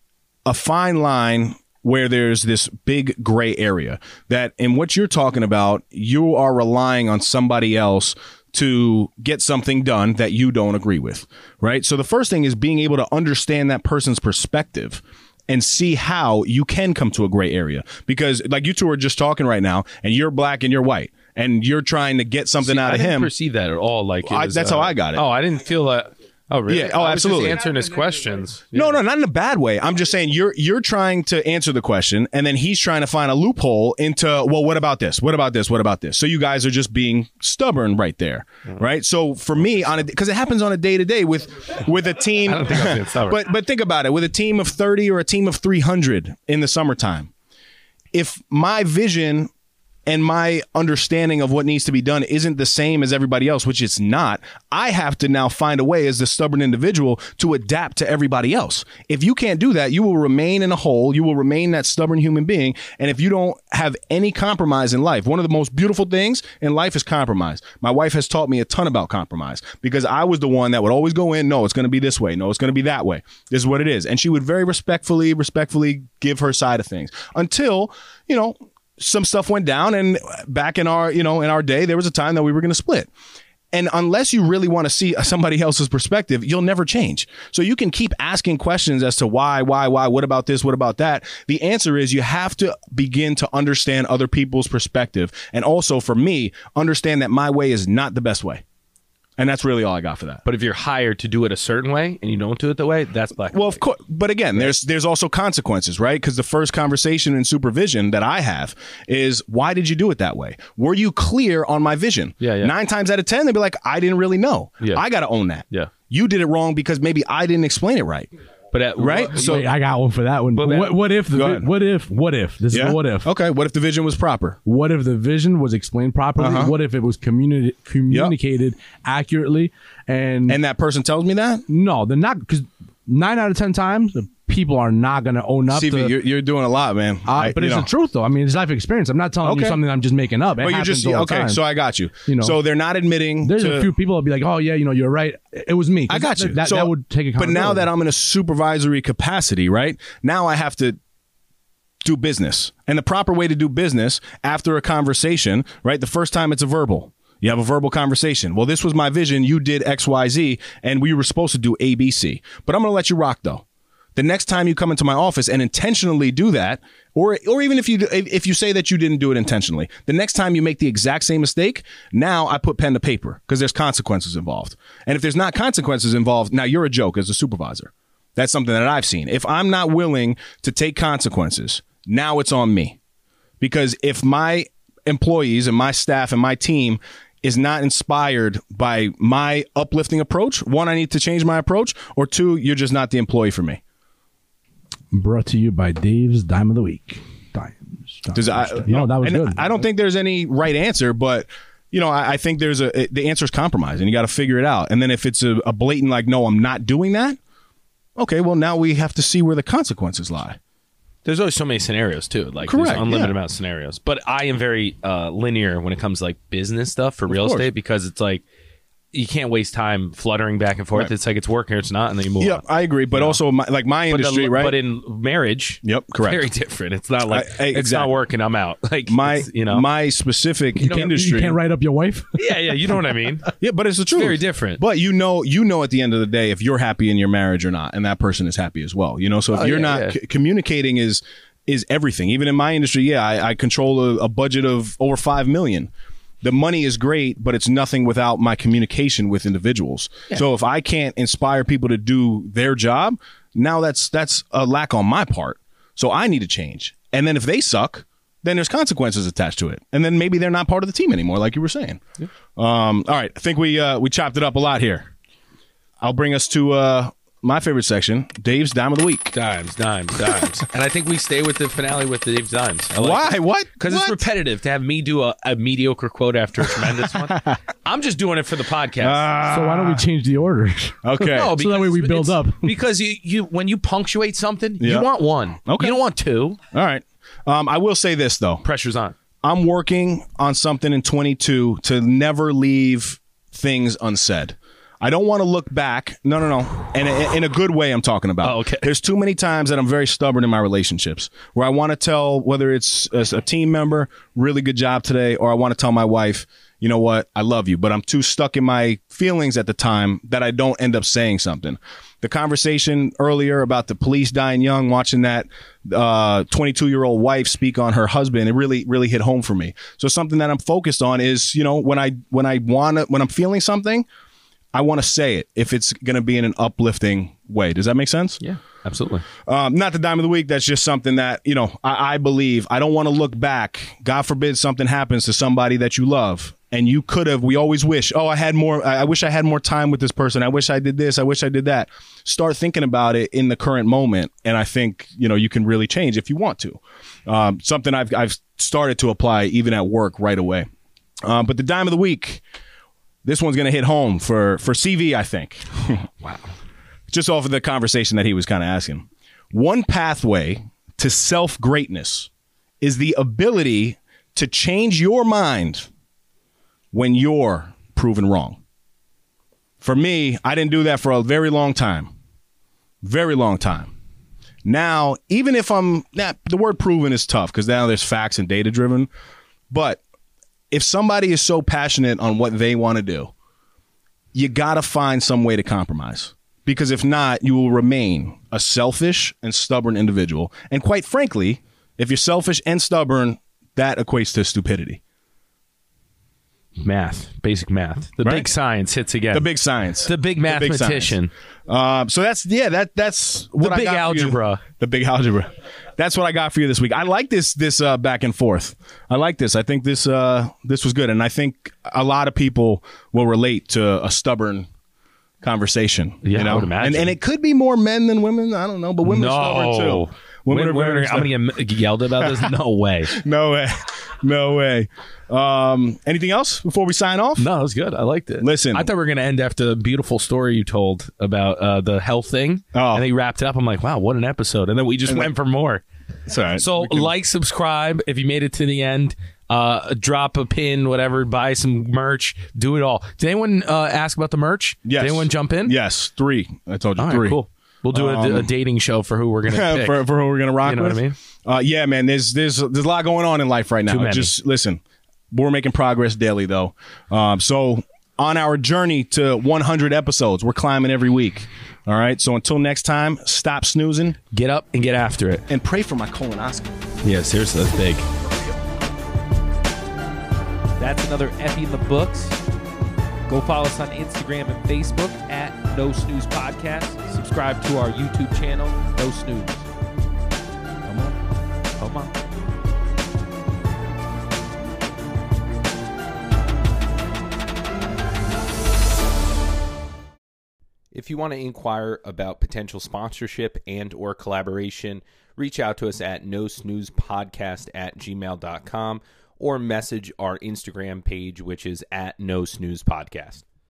a fine line where there's this big gray area that in what you're talking about, you are relying on somebody else to get something done that you don't agree with, right? So the first thing is being able to understand that person's perspective and see how you can come to a gray area because like you two are just talking right now and you're black and you're white and you're trying to get something out I of didn't him. perceive that at all. Like I- was, that's uh, how I got it. Oh, I didn't feel that. Oh, really? Yeah, oh, I was just absolutely. answering his questions. No, no, not in a bad way. I'm just saying you're you're trying to answer the question, and then he's trying to find a loophole into well, what about this? What about this? What about this? So you guys are just being stubborn right there, Mm. right? So for me, on a because it happens on a day to day with with a team. I don't think I'm being stubborn. but but think about it with a team of 30 or a team of 300 in the summertime. If my vision and my understanding of what needs to be done isn't the same as everybody else, which it's not, I have to now find a way as the stubborn individual to adapt to everybody else. If you can't do that, you will remain in a hole. You will remain that stubborn human being. And if you don't have any compromise in life, one of the most beautiful things in life is compromise. My wife has taught me a ton about compromise because I was the one that would always go in, no, it's going to be this way. No, it's going to be that way. This is what it is. And she would very respectfully, respectfully give her side of things until, you know, some stuff went down and back in our you know in our day there was a time that we were going to split. And unless you really want to see somebody else's perspective you'll never change. So you can keep asking questions as to why why why what about this what about that? The answer is you have to begin to understand other people's perspective. And also for me understand that my way is not the best way and that's really all i got for that But if you're hired to do it a certain way and you don't do it the way, that's black. well, of course, but again, there's there's also consequences, right? Because the first conversation in supervision that I have is, why did you do it that way? Were you clear on my vision? Yeah, yeah. Nine times out of ten, they'd be like, I didn't really know. Yeah. I got to own that. Yeah. You did it wrong because maybe I didn't explain it right. But at, Right? what- So- I got one for that one. But what, what if the vi- what if what if this is a what if Okay. What if the vision was proper? what if the vision was explained properly? Uh-huh. What if it was communi- communicated accurately? And, And that person tells me that. no, they're not because nine out of ten times the people are not going to own up CV, to. you're, you're doing a lot, man. uh, I- but it's know. the truth, though. I mean, it's life experience. I'm not telling Okay. you something I'm just making up. It But you happens just okay. time. So I got you. You know. so they're not admitting. There's to, a few people that'll be like, "Oh yeah, you know, you're right. It was me." I got you. That, So- that would take A But now that I'm in a supervisory capacity, right? Now I have to do business. And the proper way to do business after a conversation, right? The first time it's a verbal. You have a verbal conversation. Well, this was my vision. You did XYZ, and we were supposed to do ABC. But I'm going to let you rock, though. The next time you come into my office and intentionally do that, or or even if you if you say that you didn't do it intentionally, the next time you make the exact same mistake, now I put pen to paper because there's consequences involved. And if there's not consequences involved, now you're a joke as a supervisor. That's something that I've seen. If I'm not willing to take consequences, now it's on me. Because if my employees and my staff and my team is not inspired by my uplifting approach, one, I need to change my approach, or two, you're just not the employee for me. Brought to you by Dave's Dime of the Week. Dimes. Does I, No, that was good. I don't think there's any right answer, but you know, I, I think there's a the answer is compromise, and you got to figure it out. And then if it's a, a blatant like, no, I'm not doing that. Okay, well now we have to see where the consequences lie. There's always so many scenarios too. Like Correct, there's unlimited yeah. amount of scenarios. But I am very uh, linear when it comes to like business stuff for real estate because it's like you can't waste time fluttering back and forth. Right. It's like it's working or it's not, and then you move Yeah, on. I agree, but also my, like my But, the- industry, right? but in marriage, Yep, correct. Very different. It's not like I- I- it's not working. I'm out. Like my you know, my specific You industry. You can't write up your wife. yeah, yeah. You know what I mean? Yeah, but it's the truth. very different. But you know, you know, at the end of the day, if you're happy in your marriage or not, and that person is happy as well. You know, so if Oh, you're yeah, not yeah. c- communicating is is everything. Even in my industry, yeah, I, I control a, a budget of over five million. The money is great, but it's nothing without my communication with individuals. So if I can't inspire people to do their job, now that's that's a lack on my part. So I need to change. And then if they suck, then there's consequences attached to it. And then maybe they're not part of the team anymore, like you were saying. Um, all right, I think we uh, we chopped it up a lot here. I'll bring us to uh, my favorite section, Dave's Dime of the Week. Dimes, dimes, dimes. and I think we stay with the finale with the Dave's dimes. I like Why? that. What? Because it's What? repetitive to have me do a, a mediocre quote after a tremendous one. I'm just doing it for the podcast. so why don't we change the order? Okay. No, So that way we because build it's- up. Because you, you when you punctuate something, Yeah. you want one. Okay. You don't want two. All right. Um, I will say this though. Pressure's on. I'm working on something in 22 to never leave things unsaid. I don't want to look back. No, no, no. And in a good way, I'm talking about. Oh, okay. There's too many times that I'm very stubborn in my relationships where I want to tell whether it's a team member, really good job today, or I want to tell my wife, you know what, I love you, but I'm too stuck in my feelings at the time that I don't end up saying something. The conversation earlier about the police dying young, watching that uh, 22 year old wife speak on her husband, it really, really hit home for me. So something that I'm focused on is, you know, when I when I want to when I'm feeling something, I want to say it if it's going to be in an uplifting way. Does that make sense? Yeah, absolutely. Um, not the dime of the week. That's just something that you know. I, I believe. I don't want to look back. God forbid something happens to somebody that you love, and you could have. We always wish. Oh, I had more. I I wish I had more time with this person. I wish I did this. I wish I did that. Start thinking about it in the current moment, and I think you know you can really change if you want to. Um, something I've I've started to apply even at work right away. Um, but the dime of the week. This one's going to hit home for for CV. I think. Wow. just off of the conversation that he was kind of asking. One pathway to self greatness is the ability to change your mind when you're proven wrong. For me, I didn't do that for a very long time. Very long time. Now, even if I'm, nah, the word proven is tough because now there's facts and data driven. But if somebody is so passionate on what they want to do, you got to find some way to compromise. Because if not, you will remain a selfish and stubborn individual. And quite frankly, if you're selfish and stubborn, that equates to stupidity. Math, basic math. The Right. big science hits again. The big science. the big mathematician. Um, so that's yeah, that that's what I big got for you. algebra. The big algebra. That's what I got for you this week. I like this this uh, back and forth. I like this. I think this uh, this was good, and I think a lot of people will relate to a stubborn conversation. Yeah, you know? I would imagine. And, and it could be more men than women. I don't know, but women are stubborn too. Women Women, are women are, I'm gonna get yelled about this. No way. no way, no way. Um, anything else before we sign off? No, it was good. I liked it. Listen. I thought we were going to end after the beautiful story you told about uh, the health thing. Oh. And then you wrapped it up. I'm like, wow, what an episode. And then we just went for more. Right. So, can- like, subscribe if you made it to the end. Uh, drop a pin, whatever, buy some merch, do it all. Did anyone uh, ask about the merch? yes. Did anyone jump in? Yes, three. I told you All right, three. cool. We'll do a, a Um, dating show for who we're going to pick. for, for who we're gonna rock You know with. what I mean? Uh, yeah, man. There's there's there's a lot going on in life right now. Too many. Just listen. We're making progress daily, though. Um, so on our journey to 100 episodes, we're climbing every week. All right. So until next time, stop snoozing Get up and get after it. and pray for my colonoscopy. Yeah, seriously, that's big. That's another Effie in the books. Go follow us on Instagram and Facebook at No Snooze Podcast. Subscribe to our YouTube channel, No Snooze. Come on. Come on. If you want to inquire about potential sponsorship and or collaboration, reach out to us at no snooze podcast at gmail.com or message our Instagram page, which is at no snooze podcast.